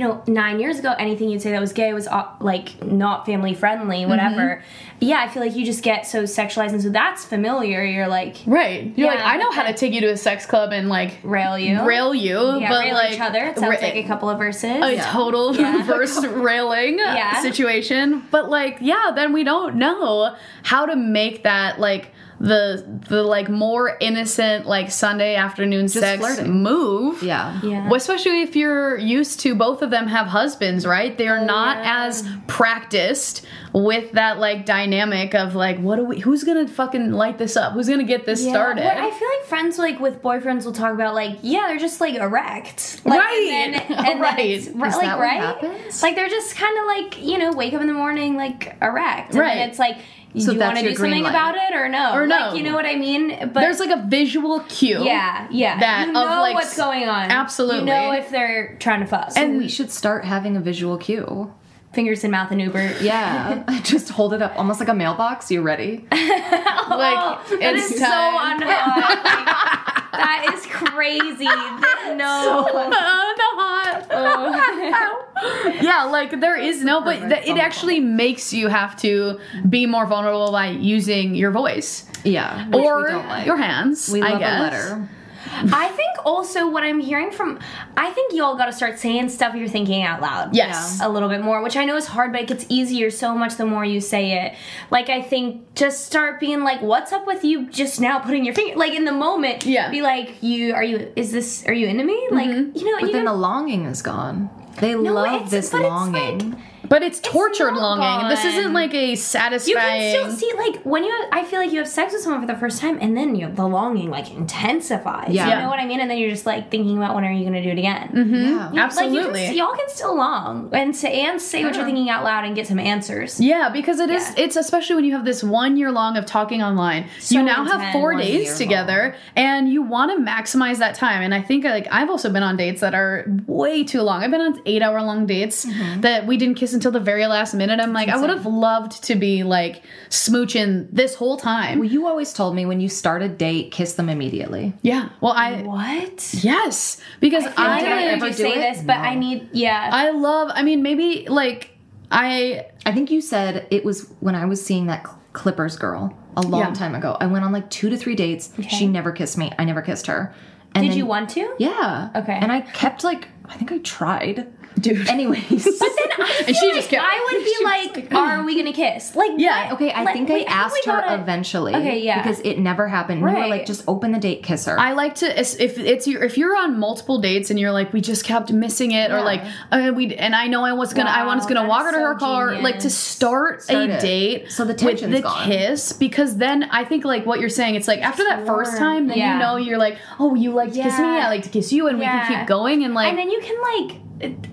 know, nine years ago, anything you'd say that was gay was uh, like not family friendly, whatever. Mm-hmm. Yeah, I feel like you just get so sexualized, and so that's familiar. You're like Right. You're like, I know how to take you to a sex club and like rail you, rail you, yeah, but rail like each other. It sounds ra- like a couple of verses. a total Yeah. reverse railing Yeah. situation. But like, yeah, then we don't know how to make that like the the like more innocent like Sunday afternoon sex flirting. move. Yeah. Yeah. Well, especially if you're used to both of them have husbands, right? They are oh, not Oh, yeah. as practiced with that like dynamic of like, what do we? Who's gonna fucking light this up? Who's gonna get this Yeah. started? Well, I feel like friends like with boyfriends will talk about like yeah they're just like erect like, Right. and then, and then Right. it's, Is like that what right happens? like they're just kind of like you know wake up in the morning like erect and Right. then it's like So do you want to do something light. about it or no Or no. like, you know what I mean but There's like a visual cue. yeah yeah that you of, know like, what's going on absolutely. you know if they're trying to fuss And and we should start having a visual cue. Fingers in mouth and Uber Yeah. Just hold it up almost like a mailbox. You ready? like that it's is so time. unhot. That is crazy. No, That- uh, no. yeah, like there is no, but Perfect th- it actually makes you have to be more vulnerable by using your voice Yeah. or like. your hands. We I love guess. a letter. I think also what I'm hearing from, I think y'all got to start saying stuff you're thinking out loud. Yes. A little bit more, which I know is hard, but it gets easier so much the more you say it. Like, I think just start being like, what's up with you just now putting your finger, like in the moment, Yeah. be like, you, are you, is this, are you into me? Like, mm-hmm. you know, But you then the longing is gone. They love this but it's longing. But it's tortured not longing. This isn't like a satisfying. You can still see like when you. I feel like you have sex with someone for the first time, and then you, the longing like intensifies. Yeah. You know what I mean? And then you're just like thinking about when are you going to do it again? Yeah. You- Like you Absolutely. can, y'all can still long and say and say what you're thinking out loud and get some answers. Yeah, because it is. Yeah. It's especially when you have this one year long of talking online. So you now have four days year together, and you want to maximize that time. And I think like I've also been on dates that are way too long. I've been on eight hour long dates Mm-hmm. that we didn't kiss until the very last minute. I'm like, I would have loved to be like smooching this whole time. Well, you always told me when you start a date, kiss them immediately. yeah. Well, I What? yes because I, did I ever you do say it? this, but No. I need yeah. I love. I mean, maybe like I I think you said it was when I was seeing that Clippers girl a long Yeah. time ago. I went on like two to three dates. She never kissed me. I never kissed her. And Did then- you want to? Yeah. Okay. And I kept like I think I tried. Dude. Anyways. But then I And she like just kept- I would be like, "Are we gonna kiss?" Like, Yeah, what? okay, I Like, think wait, I asked her gotta- eventually. Okay, yeah. Because it never happened. You were Right. like, just open the date, kiss her. I like to if it's your if you're on multiple dates and you're like we just kept missing it or like uh, we and I know I was gonna I was gonna that walk her to her so car like to start, Start a it. date So the with the gone. kiss because then I think like what you're saying it's like after that first time then Yeah. you know you're like oh you like to kiss me I like to kiss you and we can keep going and like and then you can like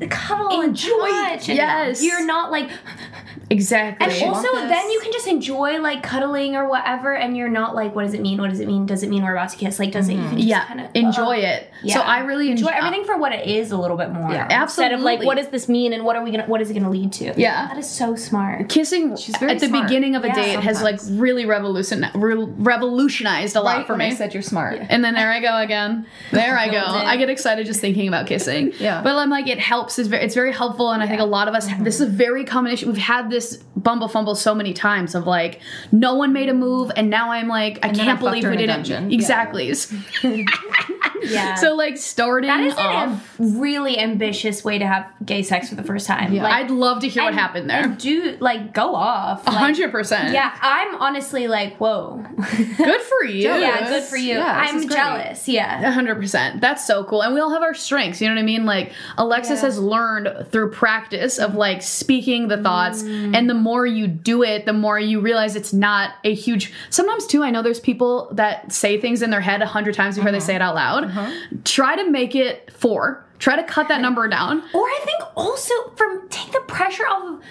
cuddle Enjoy, and touch. and yes. you're not like. Exactly And want also, then you can just enjoy like cuddling or whatever, and you're not like, "What does it mean? What does it mean? Does it mean we're about to kiss? Like, does it?" You mm-hmm. can just yeah kind of enjoy uh-uh. it Yeah. so I really enjoy enjoy, uh, everything for what it is a little bit more. Yeah. Instead of like, Absolutely. what does this mean, and what are we gonna? What is it gonna lead to? Yeah. that is so smart. Kissing very at the smart. beginning of a Yeah, date has like really revolution, re- revolutionized a lot right for when me. I said you're smart. And then there I go again. There I go. It. I get excited just thinking about kissing. Yeah. But I'm like, it helps. It's very, it's very helpful. And I think a lot of us, this is a very common issue. We've had this bumble fumble so many times of like, no one made a move. And now I'm like, I then I can't fucked believe we didn't. Exactly. Yeah. So like starting that is off. am- really ambitious way to have gay sex for the first time. Yeah. Like, I'd love to hear what happened there. Do like go off. A Like, hundred percent. Yeah, I'm honestly like, whoa. Good for you. yeah, good for you. Yeah, I'm jealous. Yeah. A hundred percent. That's so cool. And we all have our strengths. You know what I mean? Like Alexis Yeah. has learned through practice of like speaking the thoughts, mm. and the more you do it, the more you realize it's not a huge. Sometimes too, I know there's people that say things in their head a hundred times before they uh-huh. say it out loud. Uh-huh. Try to make it four. Try to cut that number down. Or I think also from take the pressure off of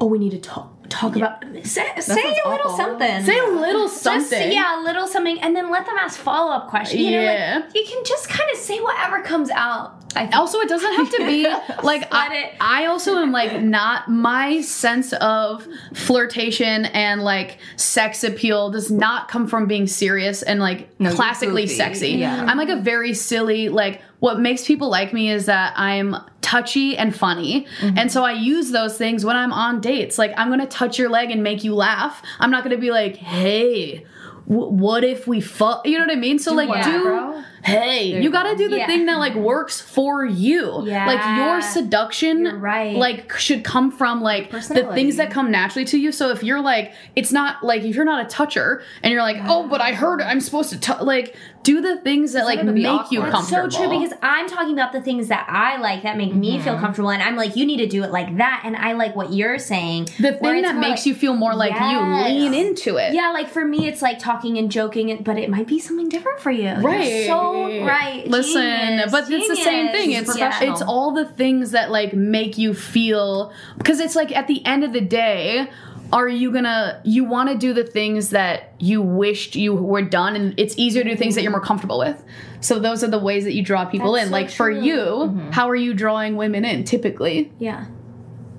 oh we need to talk talk about say, say a little awful. something. Say a little Just, something. yeah, a little something, and then let them ask follow up questions. You Yeah. know, like you can just kind of say whatever comes out. Also it doesn't have to be like I, I also am like not my sense of flirtation and like sex appeal does not come from being serious and like No, classically sexy. Yeah. i'm like a very silly like what makes people like me is that i'm touchy and funny. Mm-hmm. and so i use those things when i'm on dates. Like i'm gonna touch your leg and make you laugh. I'm not gonna be like hey w- what if we fuck you know what i mean? So like what, do bro? Hey you, you gotta do the Yeah. thing that like works for you Yeah. like your seduction You're right. like should come from like the things that come naturally to you so if you're like it's not like if you're not a toucher and you're like oh but i heard i'm supposed to like do the things that like make you comfortable." That's so true because I'm talking about the things that I like that make me feel mm-hmm. comfortable, and I'm like, you need to do it like that, and I like what you're saying. the thing that makes like- you feel more like Yes. you lean into it Yeah, like for me, it's like talking and joking, but it might be something different for you. You're Right. So right. Listen, Genius, but it's the same thing. It's Yeah. it's all the things that like make you feel because it's like at the end of the day, are you gonna you want to do the things that you wished you were done and it's easier to do things that you're more comfortable with. So those are the ways that you draw people That's in. so like for true. you, mm-hmm. how are you drawing women in typically? Yeah.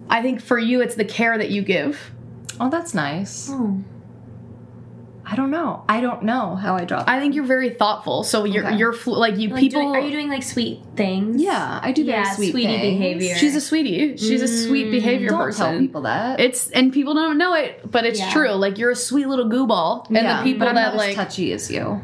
I think for you it's the care that you give. Oh, that's nice. Oh. I don't know. I don't know how I draw. I think you're very thoughtful. So you're Okay. you're fl- like you Like people doing, are you doing like sweet things? yeah, I do very Yeah, sweet sweetie things. behavior. She's a sweetie. She's a sweet mm. behavior Don't person. tell people that. It's and people don't know it, but it's Yeah. true. Like you're a sweet little goo ball, and yeah, the people but I'm that not like as touchy as you.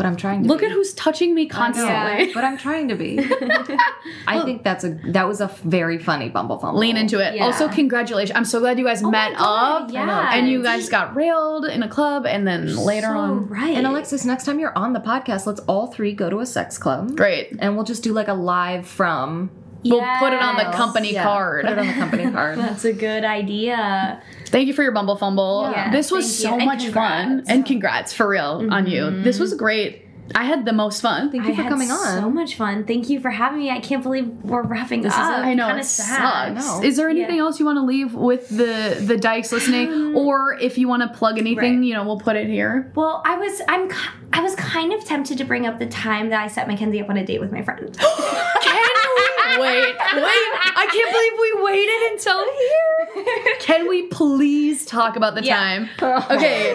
But I'm trying to look be. at who's touching me I know, constantly. but I'm trying to be. I think that's a that was a very funny bumble fumble. Lean into it. Yeah. Also, congratulations! I'm so glad you guys oh met up, yeah. and you guys got railed in a club, and then later So on, right. And Alexis, next time you're on the podcast, let's all three go to a sex club. great. And we'll just do like a live from We'll put it on the company Yeah, card. Put it on the company card. That's a good idea. Thank you for your Bumble Fumble. Yeah, this was thank so you. And much fun. And congrats for real on you. Mm-hmm. This was great. I had the most fun. Thank you I for had coming on. so much fun. Thank you for having me. I can't believe we're wrapping This up. it. I know Kinda it sad. sucks. know. Is there anything Yeah. else you want to leave with the the dykes listening, mm. or if you want to plug anything, Right. you know, we'll put it here. Well, I was I'm I was kind of tempted to bring up the time that I set McKenzie up on a date with my friend. Can we wait? Wait! I can't believe we waited until here. Can we please talk about the Yeah. time? Okay,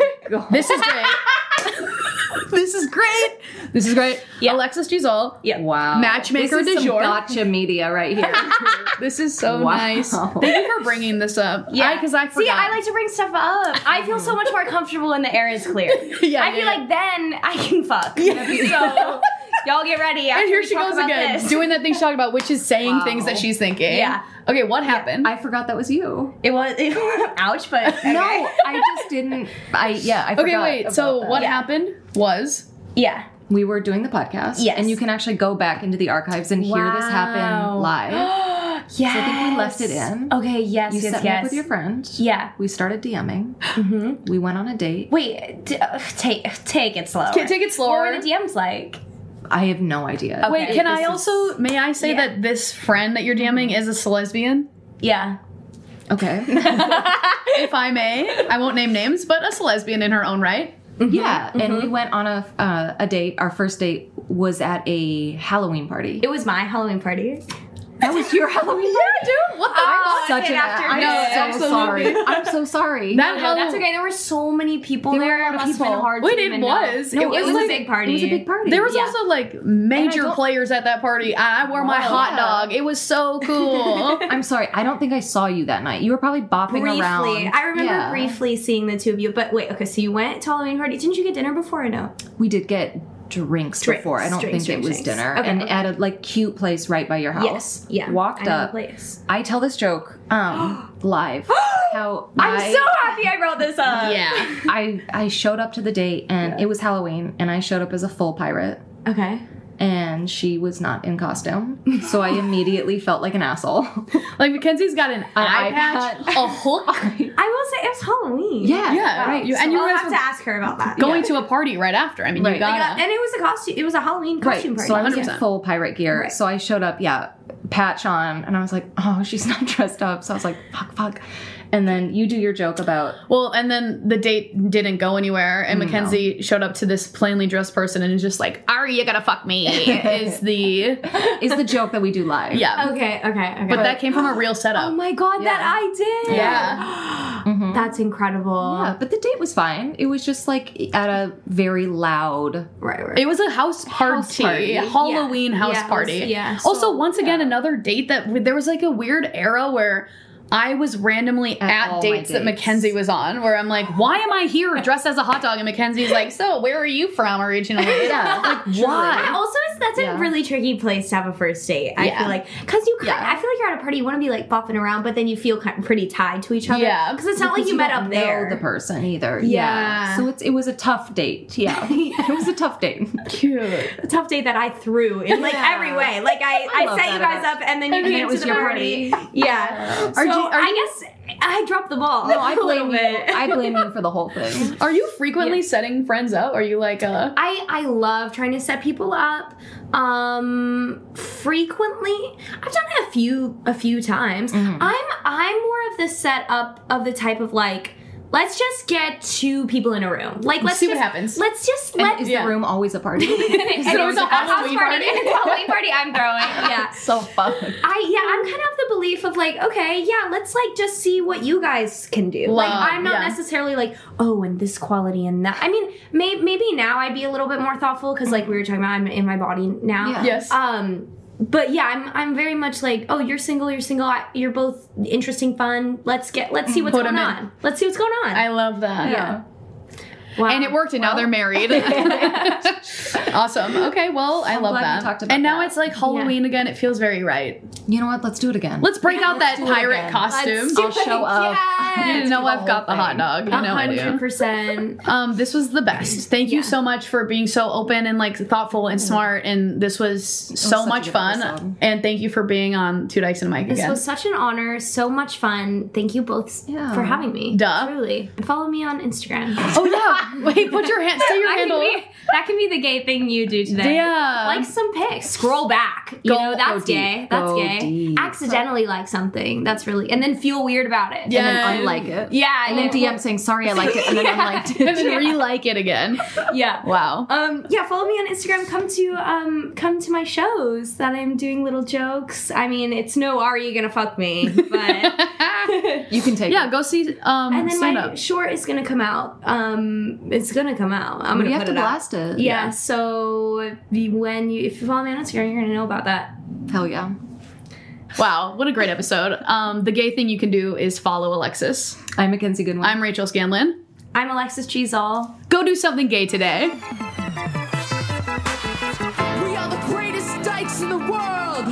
this is great. this is great. This is great. Yeah. Alexis G. Zall. Yeah. Wow. Matchmaker this is du some jour. Gotcha media right here. This is so Wow. nice. Thank you for bringing this up. Yeah, because I, forgot. See, I like to bring stuff up. I feel so much more comfortable when the air is clear. Yeah, I yeah, feel yeah. like then I can fuck. So y'all get ready. And here she goes again, this. doing that thing she talked about, which is saying Wow. things that she's thinking. Yeah. Okay, what happened? I forgot that was you. It was ouch, but okay. No, I just didn't. I yeah. I forgot. okay, wait. So that. what Yeah. happened was yeah. We were doing the podcast. Yes. And you can actually go back into the archives and hear this happen live. Yes. So I think we left it in. Okay. Yes. You yes. set yes. me up with your friend. Yeah. We started DMing. We went on a date. Wait. D- uh, take take it slow. Take it slower. What were the DMs like? I have no idea. Wait, can this I is- also may I say Yeah. that this friend that you're DMing is a lesbian? Yeah. Okay. if I may. I won't name names, but a lesbian in her own right. yeah. And Mm-hmm. we went on a uh, a date. Our first date was at a Halloween party. It was my Halloween party. That was your Halloween party, dude. What the Oh, Such an after I'm this. so absolutely. sorry. I'm so sorry. That No, that's okay. There were so many people There there. a lot It of must have been hard Wait, to it even was. know. It it was was like- a big party. It was a big party. There was Yeah. also like major players at that party. I wore my Wow. hot dog. It was so cool. I'm sorry. I don't think I saw you that night. You were probably bopping Briefly, around. I remember Yeah. briefly seeing the two of you. But wait, okay, so you went to Halloween party. Didn't you get dinner before or no? We did get drinks, Drinks, before. I don't drinks, think drinks, it was dinner. Okay, and okay. at a like cute place right by your house. Yes. Yeah. Walked I up. place. I tell this joke um live. How I'm I, so happy I brought this up. yeah. I I showed up to the date and it was Halloween and I showed up as a full pirate Okay. And she was not in costume. So I immediately felt like an asshole. Like McKenzie's got an, eye eye patch, patch. a hook, I will say it was Halloween. yeah. Yeah, Right. you- and you I'll guys have to ask her about that. going to a party right after. I mean, you gotta. And it was a costume. It was a Halloween Right. costume party. So I was 100%. in full pirate gear. Right. So I showed up, yeah, patch on, and I was like, oh, she's not dressed up. So I was like, fuck, fuck. And then you do your joke about Well, and then the date didn't go anywhere, and McKenzie showed up to this plainly dressed person and is just like, are you gonna fuck me." is the is the joke that we do live. yeah, Okay, okay, okay. but that came from a real setup. oh my god, that I did. yeah, Mm-hmm. That's incredible. Yeah, but the date was fine. It was just like at a very loud. Right, right. it was a house party, party. Halloween Yeah. house Yeah, it was- party. yeah, Also, so- once again, another date that there was like a weird era where. I was randomly at, all my dates that dates. McKenzie was on, where I'm like, "Why am I here dressed as a hot dog?" And McKenzie's like, "So, where are you from originally?" Yeah. like why? also, it's, that's Yeah. a really tricky place to have a first date. I Yeah. feel like because you, kind Yeah. I feel like you're at a party, you want to be like bopping around, but then you feel kind of pretty tied to each other. Yeah. because it's not like Because you, met don't up know there. the person either. Yeah. So it's it was a tough date. Yeah. it was a tough date. Cute. a tough date that I threw in like Yeah. every way. Like I, I, love set you guys about- up, and then you And then came it was to the your party. Yeah. Are so you- are I you- guess I dropped the ball. No, I blame you. I blame you for the whole thing. Are you frequently setting friends up? Are you like uh I I love trying to set people up. Um, frequently, I've done it a few a few times. Mm-hmm. I'm I'm more of the setup of the type of like. Let's just get two people in a room. Like, let's See what happens. Let's just And let. is Yeah. the room always a party? and it always it's a house Halloween party? It's a Halloween party. I'm throwing. Yeah. so fun. I yeah, I'm kind of of the belief of like, okay, yeah, let's like just see what you guys can do. like I'm not yeah. necessarily like, oh, and this quality and that. I mean, may- maybe now I'd be a little bit more thoughtful because like we were talking about, I'm in my body now. Yeah. Yes. Um, but yeah, I'm I'm very much like, oh, you're single, you're single, I, you're both interesting, fun. Let's get let's see what's Put going on. Let's see what's going on. I love that. Yeah. Wow. and it worked, and now they're married. awesome. Okay, well, I love glad we that. talked about and now that. it's like Halloween again. It feels very right. You know what? Let's do it again. Let's break out that do it pirate again. costume. Let's do I'll show up. Yes. You know I've got the whole hot thing. dog. You know I do. hundred percent. Um, this was the best. Thank you Yeah. so much for being so open and like thoughtful and smart. And this was so such a much fun. episode. And thank you for being on Two Dykes and Mike Mic This again. was such an honor, so much fun. Thank you both Yeah. for having me. Duh. Truly. And follow me on Instagram. oh yeah. Wait, put your hand. Say your that, can handle. be, that can be the gay thing you do today. Yeah. Like some pics. Scroll back. You Go- know, that's gay. That's Go gay. deep. Accidentally like something. That's really and then feel weird about it. Yeah. and then unlike it. Yeah. And then DM saying sorry I liked it and then unliked it. and then re-like it again. Yeah. Wow. Um, yeah, follow me on Instagram. Come to um, come to my shows that I'm doing little jokes. I mean, it's no "Are you gonna fuck me?" But You can take yeah, it. go see um and then my up. short is gonna come out. Um, it's gonna come out. I'm gonna you have to it blast out. it. Yeah, yeah. So when you if you follow me on Instagram, you're gonna know about that. Hell yeah. Wow, what a great episode. Um, the gay thing you can do is follow Alexis. I'm McKenzie Goodwin. I'm Rachel Scanlon. I'm Alexis G. Zall. Go do something gay today. We are the greatest dykes in the world.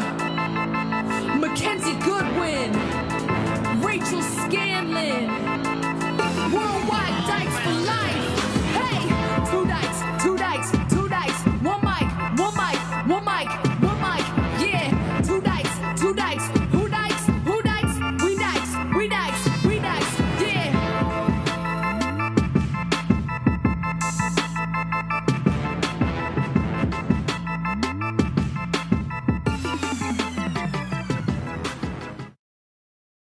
McKenzie Goodwin, Rachel Scanlon, worldwide.